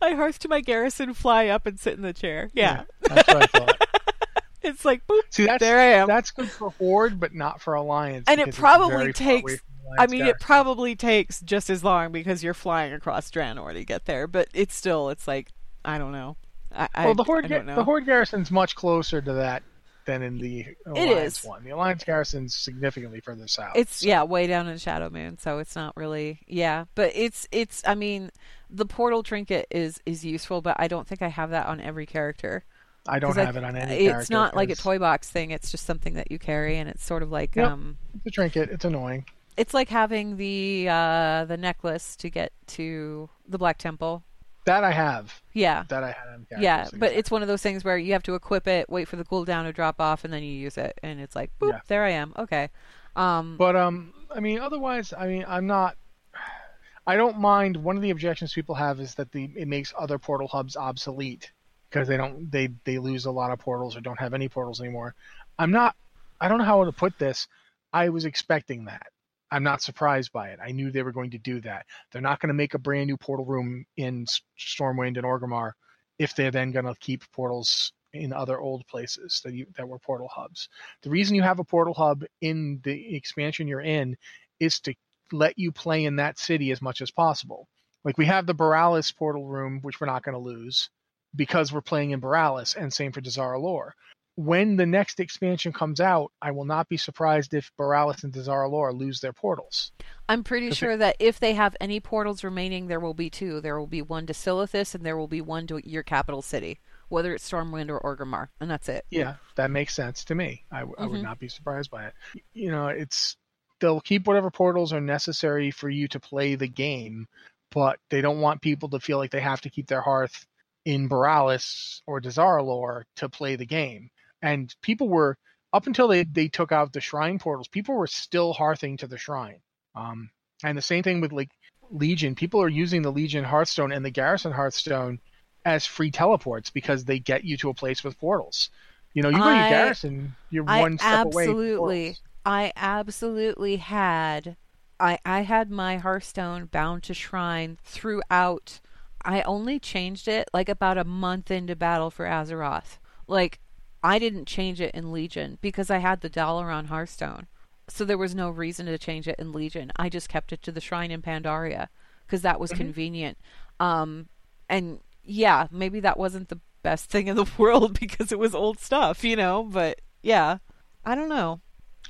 I hearth to my garrison, fly up, and sit in the chair. Yeah, yeah that's what I thought. it's like boop. See, that's there I am. That's good for Horde, but not for Alliance. And it probably takes. I mean, garrison. it probably takes just as long because you're flying across Draenor to get there. But it's still, it's like I don't know. I, well, the Horde, the Horde garrison's much closer to that than in the Alliance one. The Alliance garrison's significantly further south. It's so. yeah, way down in Shadowmoon, so it's not really yeah. But it's it's I mean, the portal trinket is is useful, but I don't think I have that on every character. I don't have I, it on any. Character. It's not like a toy box thing. It's just something that you carry, and it's sort of like yep, um. The trinket. It's annoying. It's like having the uh the necklace to get to the Black Temple that I have. Yeah. That I had on Yeah, but it's one of those things where you have to equip it, wait for the cooldown to drop off, and then you use it, and it's like, boop, yeah. there I am. Okay. Um, but um, I mean, otherwise, I mean, I'm not. I don't mind. One of the objections people have is that the it makes other portal hubs obsolete because they don't they they lose a lot of portals or don't have any portals anymore. I'm not. I don't know how to put this. I was expecting that. I'm not surprised by it. I knew they were going to do that. They're not going to make a brand new portal room in Stormwind and Orgrimmar if they're then going to keep portals in other old places that you, that were portal hubs. The reason you have a portal hub in the expansion you're in is to let you play in that city as much as possible. Like we have the Boralus portal room, which we're not going to lose because we're playing in Boralus, and same for Dazar'alor when the next expansion comes out, I will not be surprised if Boralus and Dazar'alor lose their portals. I'm pretty sure it, that if they have any portals remaining, there will be two. There will be one to Silithus, and there will be one to your capital city, whether it's Stormwind or Orgrimmar, and that's it. Yeah, that makes sense to me. I, mm-hmm. I would mm-hmm. not be surprised by it. You know, it's they'll keep whatever portals are necessary for you to play the game, but they don't want people to feel like they have to keep their hearth in Boralus or Dazar'alor to play the game and people were up until they, they took out the shrine portals people were still hearthing to the shrine. Um, and the same thing with like legion. People are using the legion hearthstone and the garrison hearthstone as free teleports because they get you to a place with portals. You know you go to your garrison you're I one step away absolutely i absolutely had i i had my hearthstone bound to shrine throughout. I only changed it like about a month into battle for azeroth. Like I didn't change it in Legion because I had the Dalaran Hearthstone. So there was no reason to change it in Legion. I just kept it to the shrine in Pandaria because that was mm-hmm. convenient. Um, and yeah, maybe that wasn't the best thing in the world because it was old stuff, you know. But yeah, I don't know.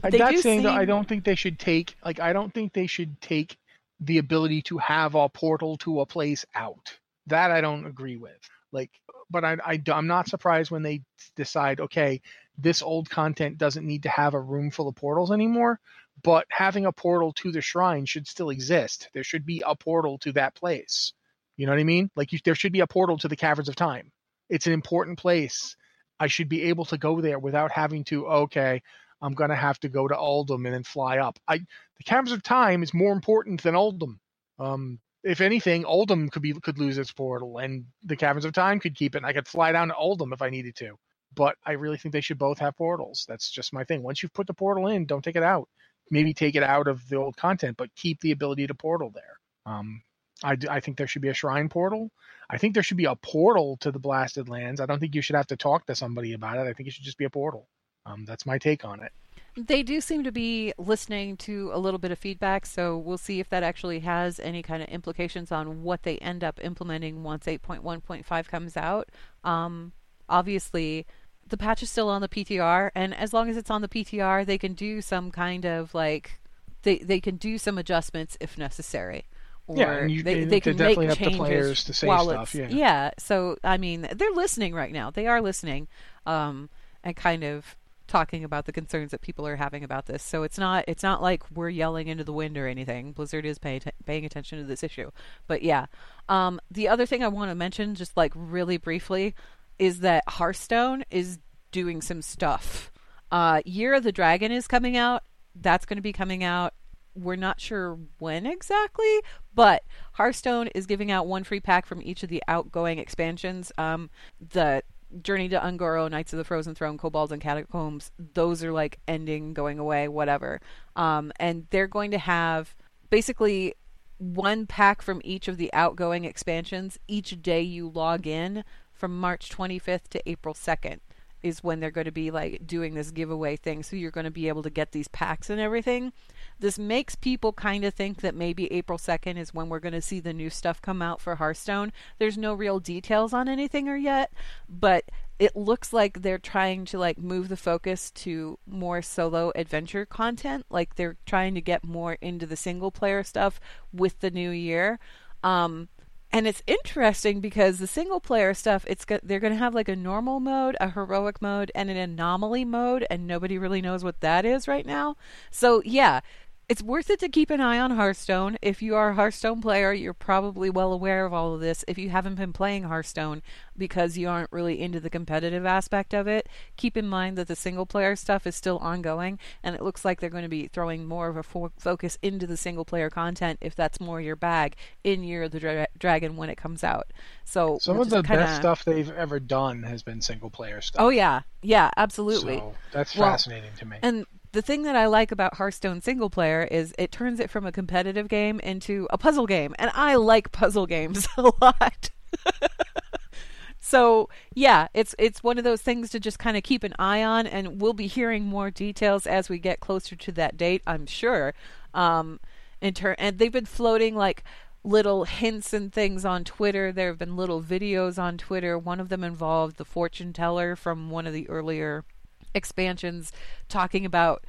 I'm they not saying seem... that I don't think they should take like I don't think they should take the ability to have a portal to a place out. That I don't agree with. Like but I, I I'm not surprised when they decide, okay, this old content doesn't need to have a room full of portals anymore, but having a portal to the shrine should still exist. There should be a portal to that place. You know what I mean? Like you, there should be a portal to the caverns of time. It's an important place I should be able to go there without having to, okay, I'm to have to go to Uldum and then fly up. I the Caverns of Time is more important than Uldum. Um, if anything, Uldum could be could lose its portal, and the Caverns of Time could keep it. And I could fly down to Uldum if I needed to. But I really think they should both have portals. That's just my thing. Once you've put the portal in, don't take it out. Maybe take it out of the old content, but keep the ability to portal there. Um, I, I think there should be a shrine portal. I think there should be a portal to the blasted lands. I don't think you should have to talk to somebody about it. I think it should just be a portal. Um, that's my take on it. They do seem to be listening to a little bit of feedback, so we'll see if that actually has any kind of implications on what they end up implementing once 8.1.5 comes out. Um, obviously, the patch is still on the PTR, and as long as it's on the PTR, they can do some kind of like they they can do some adjustments if necessary. Or yeah, you, they, they can definitely make changes the players to say stuff. Yeah. yeah. So I mean, they're listening right now. They are listening, um, and kind of talking about the concerns that people are having about this. So it's not it's not like we're yelling into the wind or anything. Blizzard is paying paying attention to this issue. But yeah, um, the other thing I want to mention, just like really briefly, is that Hearthstone is doing some stuff. Uh, Year of the Dragon is coming out. That's going to be coming out. We're not sure when exactly, but Hearthstone is giving out one free pack from each of the outgoing expansions. Um, the Journey to Un'Goro, Knights of the Frozen Throne, Kobolds and Catacombs, those are like ending, going away, whatever. Um, and they're going to have basically one pack from each of the outgoing expansions each day you log in from March 25th to April 2nd is when they're going to be like doing this giveaway thing so you're going to be able to get these packs and everything this makes people kind of think that maybe April 2nd is when we're going to see the new stuff come out for Hearthstone. There's no real details on anything or yet but it looks like they're trying to like move the focus to more solo adventure content. Like they're trying to get more into the single player stuff with the new year. Um and it's interesting because the single player stuff it's go- they're going to have like a normal mode a heroic mode and an anomaly mode and nobody really knows what that is right now. So yeah it's worth it to keep an eye on Hearthstone. If you are a Hearthstone player, you're probably well aware of all of this. If you haven't been playing Hearthstone because you aren't really into the competitive aspect of it, keep in mind that the single player stuff is still ongoing, and it looks like they're going to be throwing more of a fo- focus into the single player content if that's more your bag in Year of the Dra- Dragon when it comes out. So Some of the kinda- best stuff they've ever done has been single player stuff. Oh yeah, yeah, absolutely. So that's Well, fascinating to me. And the thing that I like about Hearthstone single player is it turns it from a competitive game into a puzzle game, and I like puzzle games a lot. so yeah, it's it's one of those things to just kind of keep an eye on, and we'll be hearing more details as we get closer to that date. I'm sure. Um, in and they've been floating like little hints and things on Twitter. There have been little videos on Twitter. One of them involved the fortune teller from one of the earlier expansions talking about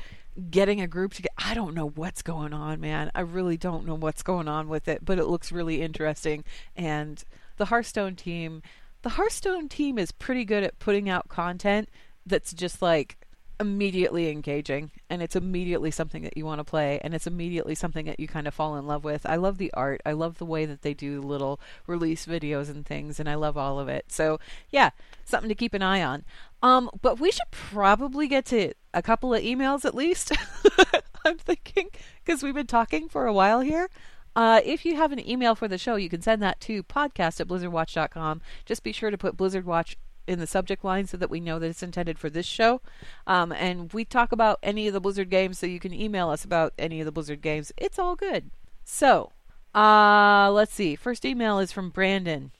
getting a group together. I don't know what's going on, man. I really don't know what's going on with it, but it looks really interesting. And the Hearthstone team, the Hearthstone team is pretty good at putting out content that's just like immediately engaging and it's immediately something that you want to play and it's immediately something that you kind of fall in love with. I love the art. I love the way that they do little release videos and things and I love all of it. So, yeah, something to keep an eye on. Um but we should probably get to a couple of emails at least. I'm thinking because we've been talking for a while here. Uh, if you have an email for the show, you can send that to podcast at blizzardwatch.com. Just be sure to put Blizzard Watch in the subject line so that we know that it's intended for this show. Um, and we talk about any of the Blizzard games, so you can email us about any of the Blizzard games. It's all good. So, uh, let's see. First email is from Brandon.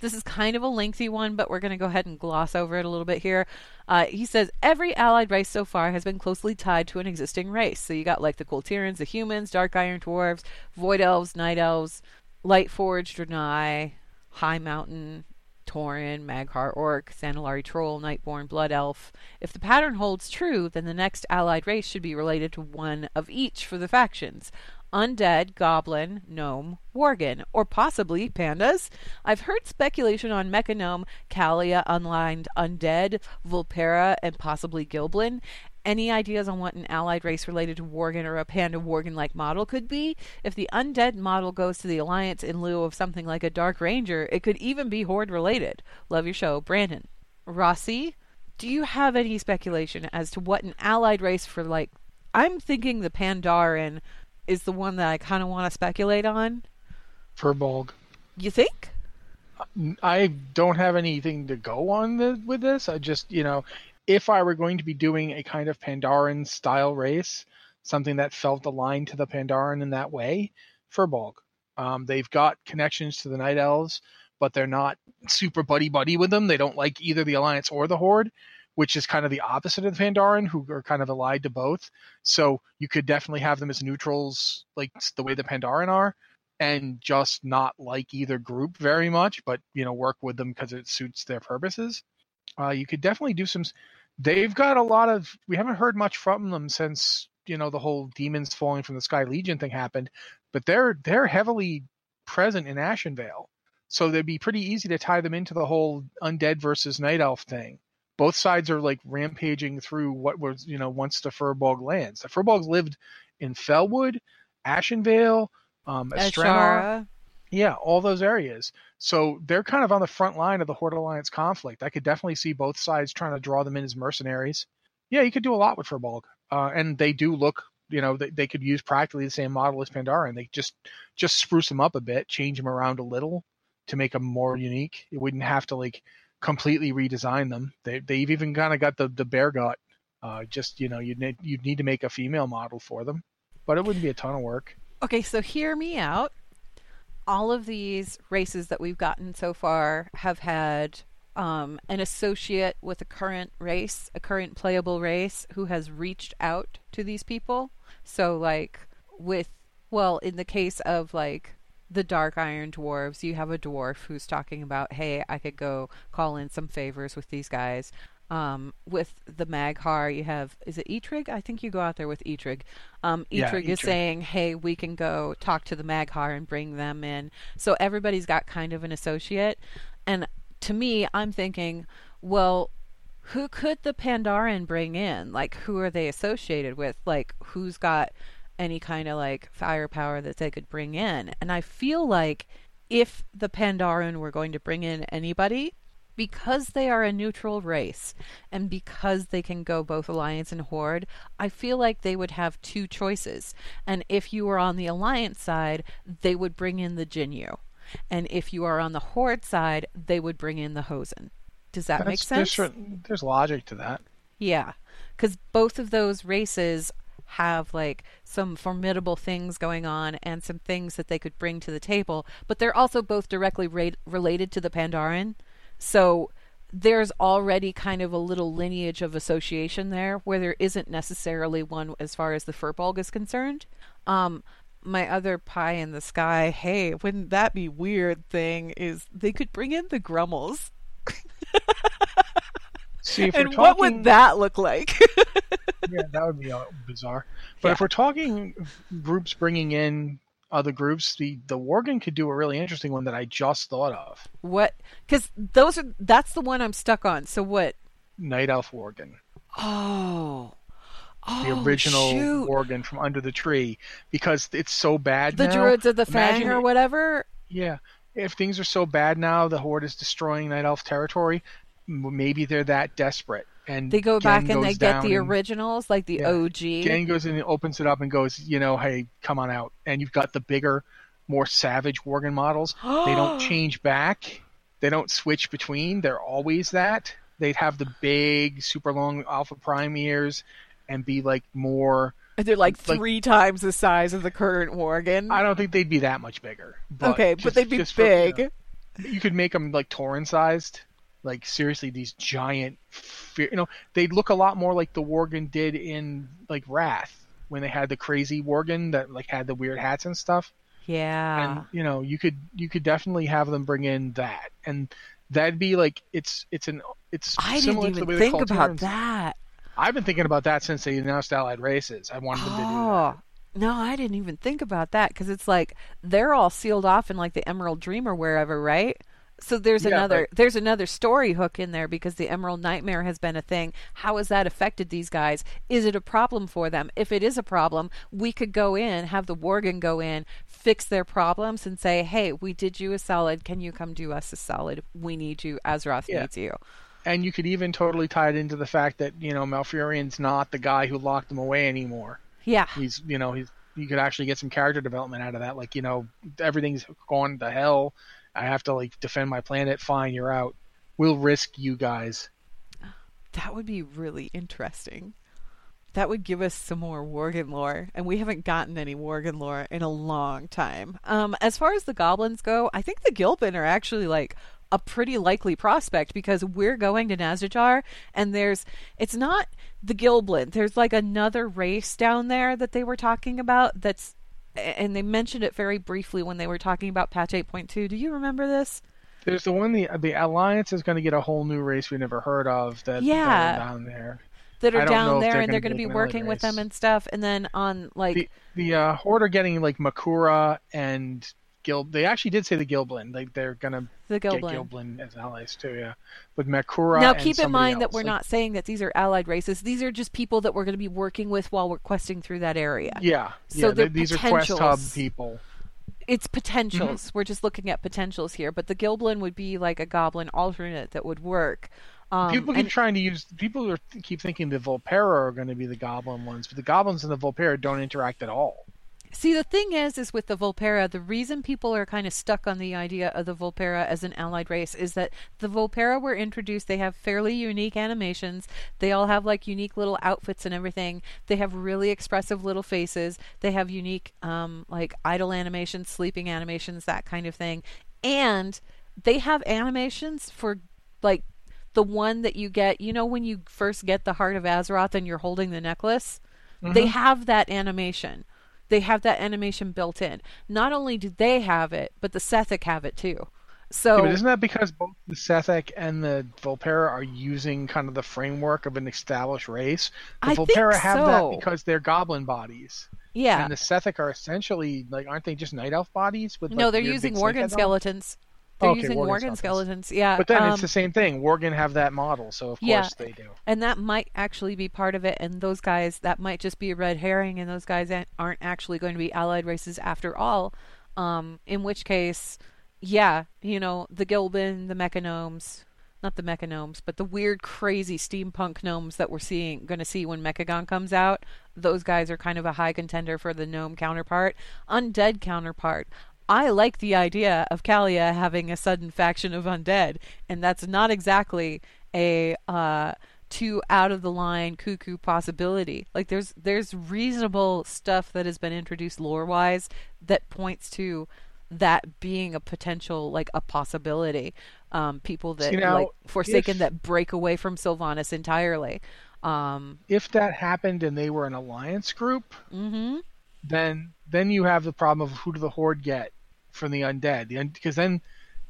This is kind of a lengthy one, but we're going to go ahead and gloss over it a little bit here. Uh, he says every allied race so far has been closely tied to an existing race. So you got like the Kul Tirans, the humans, Dark Iron Dwarves, Void Elves, Night Elves, Light Forge, Draenei, Highmountain, Tauren, Mag'har Orc, Zandalari Troll, Nightborne, Blood Elf. If the pattern holds true, then the next allied race should be related to one of each for the factions. Undead, Goblin, Gnome, Worgen, or possibly Pandas. I've heard speculation on Mechagnome, Calia, Unlined, Undead, Vulpera, and possibly Gilblin. Any ideas on what an allied race related to Worgen or a Panda Worgen like model could be? If the Undead model goes to the Alliance in lieu of something like a Dark Ranger, it could even be Horde related. Love your show, Brandon. Rossi, do you have any speculation as to what an allied race for like? I'm thinking the Pandaren is the one that I kind of want to speculate on. Furbolg. You think? I don't have anything to go on the, with this. I just, you know, if I were going to be doing a kind of Pandaren style race, something that felt aligned to the Pandaren in that way, Furbolg. Um, they've got connections to the Night Elves, but they're not super buddy buddy with them. They don't like either the Alliance or the Horde, which is kind of the opposite of the Pandaren, who are kind of allied to both. So you could definitely have them as neutrals, like the way the Pandaren are, and just not like either group very much, but you know work with them because it suits their purposes. Uh, you could definitely do some. They've got a lot of. We haven't heard much from them since you know the whole demons falling from the sky legion thing happened, but they're they're heavily present in Ashenvale, so they'd be pretty easy to tie them into the whole undead versus night elf thing. Both sides are like rampaging through what was you know once the Furbolg lands. The Furbolgs lived in Felwood, Ashenvale, um, yeah, all those areas. So they're kind of on the front line of the Horde Alliance conflict. I could definitely see both sides trying to draw them in as mercenaries. Yeah, you could do a lot with Furbolg, uh, and they do look. You know, they, they could use practically the same model as Pandaren. They just just spruce them up a bit, change them around a little to make them more unique. It wouldn't have to like completely redesign them. They they've even kind of got the the bear gut. Uh, just you know, you'd need you'd need to make a female model for them, but it wouldn't be a ton of work. Okay, so hear me out. All of these races that we've gotten so far have had um, an associate with a current race, a current playable race, who has reached out to these people. So, like, with, well, in the case of like the Dark Iron Dwarves, you have a dwarf who's talking about, hey, I could go call in some favors with these guys. Um, with the Mag'har, you have is it Eitrigg? I think you go out there with Eitrigg. Um, Eitrigg yeah, is saying, "Hey, we can go talk to the Mag'har and bring them in." So everybody's got kind of an associate, and to me, I'm thinking, well, who could the Pandaren bring in? Like, who are they associated with? Like, who's got any kind of like firepower that they could bring in? And I feel like if the Pandaren were going to bring in anybody, because they are a neutral race and because they can go both Alliance and Horde, I feel like they would have two choices. And if you were on the Alliance side, they would bring in the Jinyu. And if you are on the Horde side, they would bring in the Hozen. Does that That's, make sense? There's, there's logic to that. Yeah. Because both of those races have like some formidable things going on and some things that they could bring to the table, but they're also both directly ra- related to the Pandaren. So there's already kind of a little lineage of association there where there isn't necessarily one as far as the Furbolg is concerned. Um, my other pie in the sky, hey, wouldn't that be weird thing is they could bring in the Grummles. See, if and we're what would that look like? yeah, that would be bizarre. But Yeah. if we're talking groups bringing in other groups, the the Worgen could do a really interesting one that I just thought of. what? Because those are that's the one I'm stuck on. So what? Night Elf Worgen, Oh, oh, the original shoot. Worgen from Under the Tree, because it's so bad the now. Druids of the Fang or whatever. Yeah, if things are so bad now, the Horde is destroying Night Elf territory. Maybe they're that desperate, and They go back and they get the originals, like the Yeah. OG. Gang goes in and opens it up and goes, you know, hey, come on out. And you've got the bigger, more savage Worgen models. they don't change back. They don't switch between. They're always that. They'd have the big, super long Alpha Prime ears and be like more. They're like like- three times the size of the current Worgen. I don't think they'd be that much bigger. But okay, but they'd be just for, you big. know, you could make them like Tauren sized. Like seriously, these giant, fe- you know, they'd look a lot more like the Worgen did in like Wrath when they had the crazy Worgen that like had the weird hats and stuff. Yeah. And you know, you could you could definitely have them bring in that, and that'd be like it's it's an it's I didn't similar to the even way they think about Taurens. that. I've been thinking about that since they announced Allied Races. I wanted them to do oh, that. Oh. No, I didn't even think about that because it's like they're all sealed off in like the Emerald Dream or wherever, right? So there's Yeah, another but- there's another story hook in there because the Emerald Nightmare has been a thing. How has that affected these guys? Is it a problem for them? If it is a problem, we could go in, have the Worgen go in, fix their problems, and say, "Hey, we did you a solid. Can you come do us a solid? We need you. Azeroth Yeah. needs you." and you could even totally tie it into the fact that you know Malfurion's not the guy who locked them away anymore. Yeah. He's you know he's you could actually get some character development out of that. Like you know everything's gone to hell. I have to like defend my planet. Fine, you're out. We'll risk you guys. That would be really interesting. That would give us some more Worgen lore, and we haven't gotten any Worgen lore in a long time. Um, as far as the goblins go, I think the Gilblin are actually like a pretty likely prospect because we're going to Nazjatar, and there's it's not the Gilblin. There's like another race down there that they were talking about that's and they mentioned it very briefly when they were talking about patch 8.2. Do you remember this? There's the one the the Alliance is going to get a whole new race we never heard of that Yeah. down there. That are down there they're and they're gonna be be working with them and stuff. And then on like The the uh, Horde are getting like Makrura and They actually did say the Gilblin. Like they're gonna the get Gilblin. Gilblin as allies too. Yeah, but Makrura. Now keep in mind that we're Like, not saying that these are allied races. These are just people that we're going to be working with while we're questing through that area. Yeah, So yeah. they're they- these are quest hub people. It's potentials. Mm-hmm. We're just looking at potentials here. But the Gilblin would be like a goblin alternate that would work. Um, people keep and- trying to use. People are, keep thinking the Vulpera are going to be the Goblin ones, but the Goblins and the Vulpera don't interact at all. See, the thing is, is with the Vulpera, the reason people are kind of stuck on the idea of the Vulpera as an allied race is that the Vulpera were introduced. They have fairly unique animations. They all have like unique little outfits and everything. They have really expressive little faces. They have unique, um, like idle animations, sleeping animations, that kind of thing. And they have animations for like the one that you get. You know, when you first get the Heart of Azeroth and you're holding the necklace, they have that animation they have that animation built in. Not only do they have it, but the Sethrak have it too. So Yeah, but isn't that because both the Sethrak and the Vulpera are using kind of the framework of an established race? The I think Vulpera have so. that because they're goblin bodies. yeah, And the Sethic are essentially like aren't they just night elf bodies with no, they're using Worgen heads on skeletons. They're Okay, using Worgen Worgen skeletons. skeletons. Yeah, But then um, it's the same thing. Worgen have that model, so of course Yeah. they do. and that might actually be part of it. And those guys, that might just be a red herring, and those guys aren't actually going to be allied races after all. Um, in which case, yeah, you know, the Gilblin, the Mechagnomes, not the Mechagnomes, but the weird, crazy steampunk gnomes that we're seeing, going to see when Mechagon comes out. Those guys are kind of a high contender for the gnome counterpart, undead counterpart. I like the idea of Calia having a sudden faction of undead, and that's not exactly a uh, too out of the line cuckoo possibility. Like there's there's reasonable stuff that has been introduced lore wise that points to that being a potential like a possibility. Um, people that See, now, like Forsaken if- that break away from Sylvanas entirely. Um, If that happened and they were an alliance group, hmm then then you have the problem of who do the horde get from the undead? The because then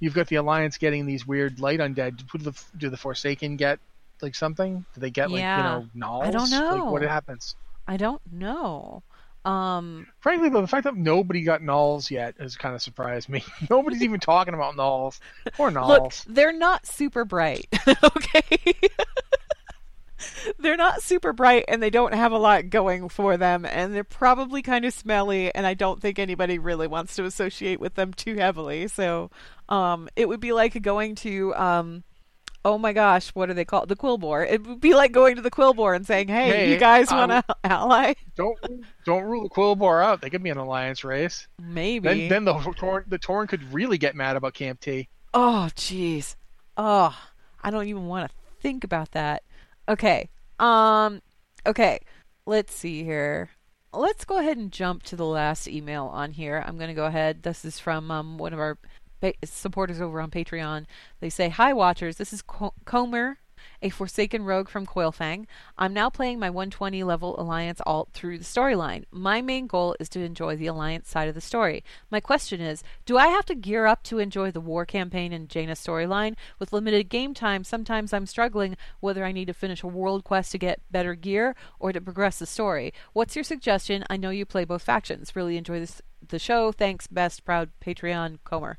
you've got the alliance getting these weird light undead. Who do the do the Forsaken get? Like something? Do they get like Yeah. you know gnolls? I don't know. Like what happens? I don't know. Um, Frankly, though, the fact that nobody got gnolls yet has kind of surprised me. Nobody's even talking about gnolls. Poor gnolls. Look, they're not super bright. okay. they're not super bright and they don't have a lot going for them and they're probably kind of smelly and I don't think anybody really wants to associate with them too heavily. So, um it would be like going to um oh my gosh, what are they called? The Quilboar. It would be like going to the Quilboar and saying, "Hey, Hey, you guys um, want to ally?" don't don't rule the Quilboar out. They could be an alliance race. Maybe. Then then the Tauren the Tauren could really get mad about Camp T. Oh, jeez. Oh, I don't even want to think about that. Okay. Um. Okay. Let's see here. Let's go ahead and jump to the last email on here. I'm going to go ahead. This is from um, one of our supporters over on Patreon. They say, "Hi, Watchers. This is Co- Comer." A Forsaken rogue from Coilfang. I'm now playing my 120 level Alliance alt through the storyline. My main goal is to enjoy the Alliance side of the story. My question is Do I have to gear up to enjoy the war campaign and Jaina storyline? With limited game time, sometimes I'm struggling whether I need to finish a world quest to get better gear or to progress the story. What's your suggestion? I know you play both factions. Really enjoy this, the show. Thanks, best proud Patreon Comer.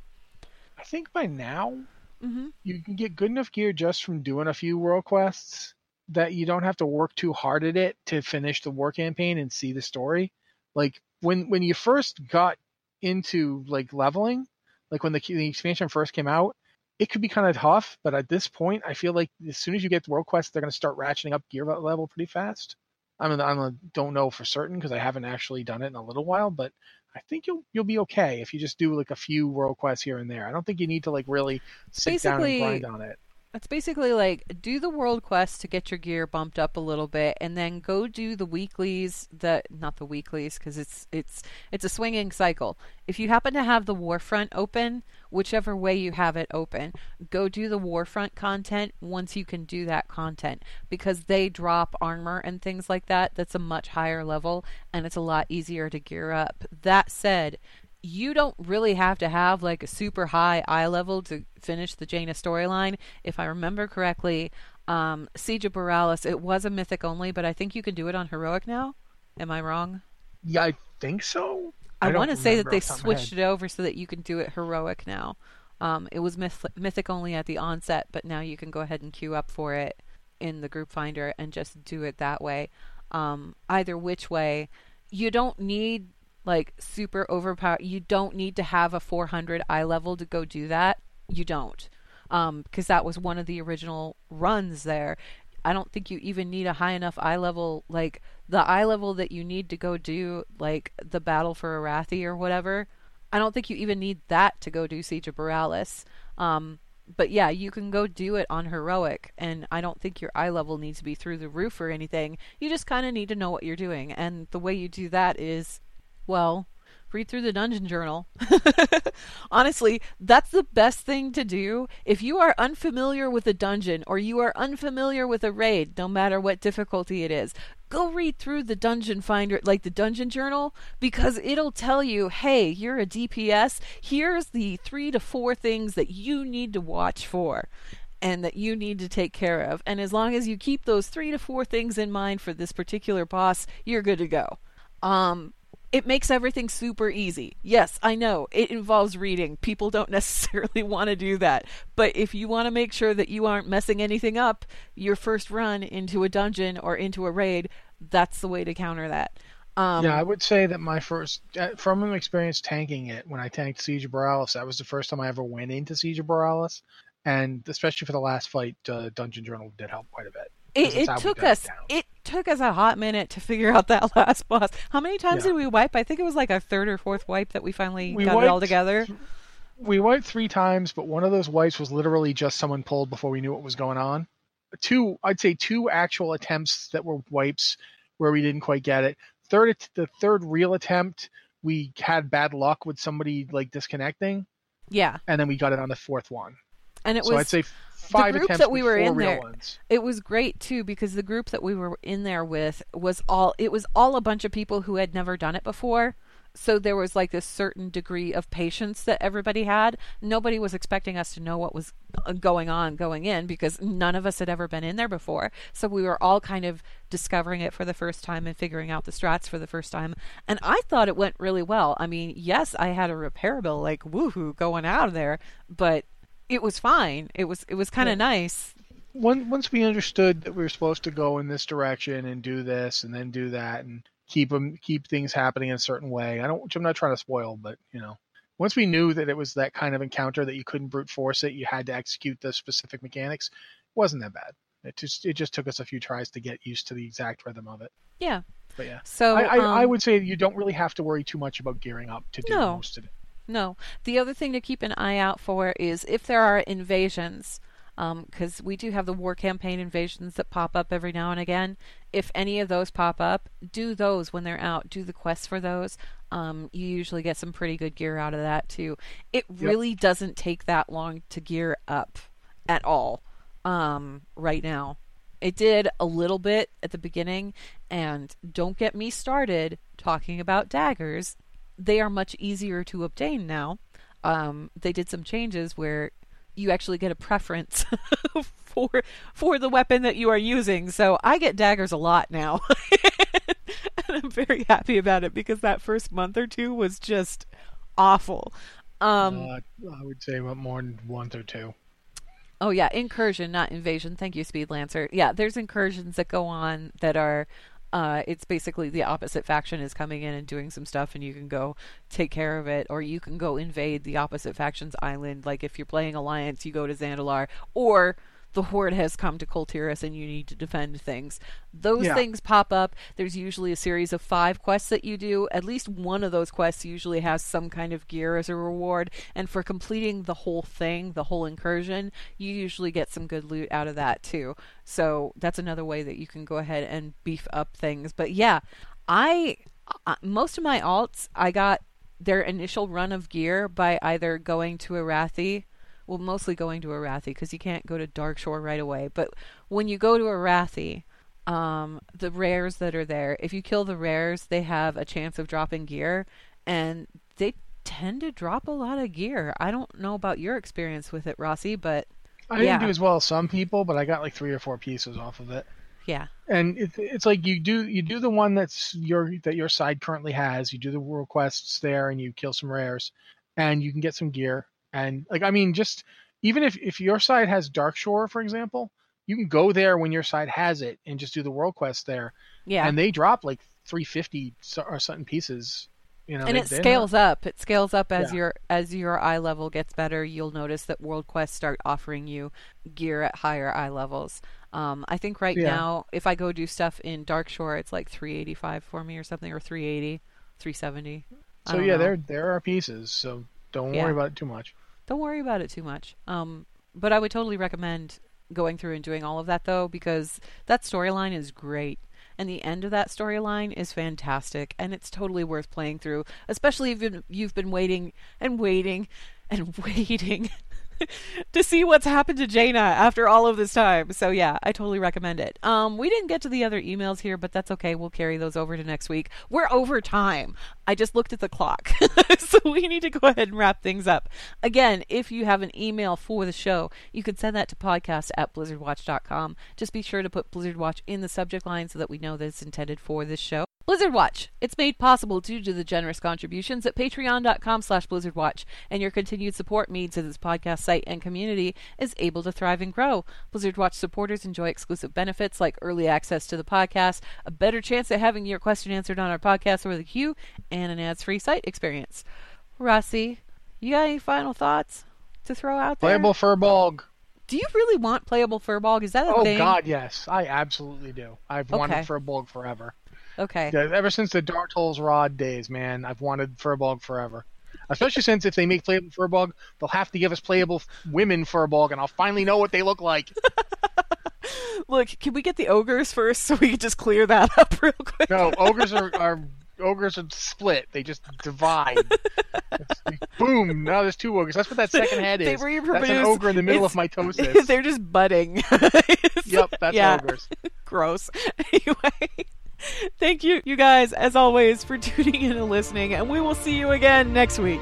I think by now Mm-hmm. you can get good enough gear just from doing a few world quests that you don't have to work too hard at it to finish the war campaign and see the story. Like when when you first got into like leveling, like when the, the expansion first came out, it could be kind of tough. But at this point, I feel like as soon as you get to World Quest, they're going to start ratcheting up gear level pretty fast. I mean, I don't know for certain because I haven't actually done it in a little while, but I think you'll you'll be okay if you just do like a few world quests here and there. I don't think you need to like really sit Basically, down and grind on it. It's basically like do the world quest to get your gear bumped up a little bit, and then go do the weeklies. That not the weeklies because it's it's it's a swinging cycle. If you happen to have the Warfront open, whichever way you have it open, go do the Warfront content once you can do that content because they drop armor and things like that. That's a much higher level, and it's a lot easier to gear up. That said, you don't really have to have like a super high eye level to finish the Jaina storyline. If I remember correctly, um, Siege of Boralus, it was a mythic only, but I think you can do it on heroic now. Am I wrong? Yeah, I think so. I, I want to say that they switched it over so that you can do it heroic now. Um, it was myth- mythic only at the onset, but now you can go ahead and queue up for it in the group finder and just do it that way. Um, either which way, you don't need like super overpowered. You don't need to have a 400 eye level to go do that. You don't. Um, because that was one of the original runs there. I don't think you even need a high enough eye level, like the eye level that you need to go do, like the battle for Arathi or whatever. I don't think you even need that to go do Siege of Boralus. Um, but yeah, you can go do it on heroic, and I don't think your eye level needs to be through the roof or anything. You just kind of need to know what you're doing, and the way you do that is well, read through the dungeon journal. Honestly, that's the best thing to do. If you are unfamiliar with a dungeon or you are unfamiliar with a raid, no matter what difficulty it is, go read through the dungeon finder, like the dungeon journal, because it'll tell you, hey, you're a DPS. Here's the three to four things that you need to watch for and that you need to take care of. And as long as you keep those three to four things in mind for this particular boss, you're good to go. Um, it makes everything super easy. Yes, I know it involves reading. People don't necessarily want to do that. But if you want to make sure that you aren't messing anything up, your first run into a dungeon or into a raid, that's the way to counter that. Um, yeah, I would say that my first, uh, from experience tanking it, when I tanked Siege of Boralus, that was the first time I ever went into Siege of Boralus. And especially for the last fight, uh, Dungeon Journal did help quite a bit. It, it took us it took us a hot minute to figure out that last boss. How many times yeah. did we wipe? I think it was like our third or fourth wipe that we finally we got wiped, it all together. We wiped three times, but one of those wipes was literally just someone pulled before we knew what was going on. Two, I'd say two actual attempts that were wipes where we didn't quite get it. Third, the third real attempt, we had bad luck with somebody like disconnecting. Yeah, and then we got it on the fourth one. And it so was I'd say five the group that we were in there ones. it was great too because the group that we were in there with was all it was all a bunch of people who had never done it before. So there was like this certain degree of patience that everybody had. Nobody was expecting us to know what was uh, going on going in because none of us had ever been in there before. So we were all kind of discovering it for the first time and figuring out the strats for the first time. And i thought it went really well. I mean yes i had a repair bill like woohoo going out of there but it was fine. It was it was kind of yeah. nice. Once we understood that we were supposed to go in this direction and do this and then do that and keep them keep things happening in a certain way. I don't. I'm not trying to spoil, but you know, once we knew that it was that kind of encounter that you couldn't brute force it, you had to execute the specific mechanics. It wasn't that bad. It just it just took us a few tries to get used to the exact rhythm of it. Yeah. But yeah. So I, I, um, I would say you don't really have to worry too much about gearing up to do no. most of it. No. The other thing to keep an eye out for is if there are invasions, because um, we do have the war campaign invasions that pop up every now and again. If any of those pop up, do those when they're out. Do the quests for those. Um, you usually get some pretty good gear out of that too. It yep. really doesn't take that long to gear up at all um, right now. It did a little bit at the beginning, and don't get me started talking about daggers they are much easier to obtain now. Um, they did some changes where you actually get a preference for for the weapon that you are using. So I get daggers a lot now. and I'm very happy about it because that first month or two was just awful. Um, uh, I would say about more than one or two. Oh yeah, incursion, not invasion. Thank you, Speed Lancer. Yeah, there's incursions that go on that are Uh, it's basically the opposite faction is coming in and doing some stuff, and you can go take care of it, or you can go invade the opposite faction's island. Like if you're playing Alliance, you go to Zandalar, or the horde has come to Kul Tiras and you need to defend things. Those Yeah. things pop up. There's usually a series of five quests that you do. At least one of those quests usually has some kind of gear as a reward. And for completing the whole thing, the whole incursion, you usually get some good loot out of that too. So that's another way that you can go ahead and beef up things. But yeah, I uh, most of my alts I got their initial run of gear by either going to Arathi well, mostly going to Arathi because you can't go to Darkshore right away. But when you go to Arathi, um, the rares that are there, if you kill the rares, they have a chance of dropping gear, and they tend to drop a lot of gear. I don't know about your experience with it, Rossi, but I didn't do as well as some people, but I got like three or four pieces off of it. yeah, And it, it's like you do you do the one that's your that your side currently has. You do the world quests there, and you kill some rares, and you can get some gear. And like I mean, just even if if your side has Darkshore, for example, you can go there when your side has it and just do the world quest there. yeah. And they drop like 350 or something pieces. You know, and they- it scales up. It scales up as Yeah. your as your eye level gets better. You'll notice that world quests start offering you gear at higher eye levels. Um, I think right Yeah. now, if I go do stuff in Darkshore, it's like 385 for me or something, or 380, 370. So yeah, know. there there are pieces. So don't Yeah. worry about it too much. Don't worry about it too much. Um, but I would totally recommend going through and doing all of that though, because that storyline is great. And the end of that storyline is fantastic, and it's totally worth playing through, especially if you've- been waiting and waiting and waiting to see what's happened to Jaina after all of this time. So yeah, I totally recommend it. Um, we didn't get to the other emails here, but that's okay. We'll carry those over to next week. We're over time. I just looked at the clock, so we need to go ahead and wrap things up. Again, if you have an email for the show, you can send that to podcast at blizzardwatch.com. Just be sure to put Blizzard Watch in the subject line so that we know that it's intended for this show. Blizzard Watch. It's made possible due to the generous contributions at patreon.com slash blizzardwatch, and your continued support means that this podcast site and community is able to thrive and grow. Blizzard Watch supporters enjoy exclusive benefits like early access to the podcast, a better chance at having your question answered on our podcast or the queue, and an ads-free site experience. Rossi, you got any final thoughts to throw out there? Playable Furbolg. Do you really want playable Furbolg? Is that a Oh thing? Oh, God, yes, I absolutely do. I've wanted Okay. Furbolg forever. Okay. Yeah, ever since the Dark Souls Rod days, man, I've wanted Furbolg forever. Especially since if they make playable Furbolg, they'll have to give us playable women Furbolg, and I'll finally know what they look like. Look, can we get the ogres first so we can just clear that up real quick? No, ogres are, are ogres are split. They just divide. Boom! Now there's two ogres. That's what that second head They is. That's reproduce. an ogre in the middle of mitosis. They're just budding. yep, that's yeah. ogres. Gross. Anyway, thank you, you guys, as always, for tuning in and listening, and we will see you again next week.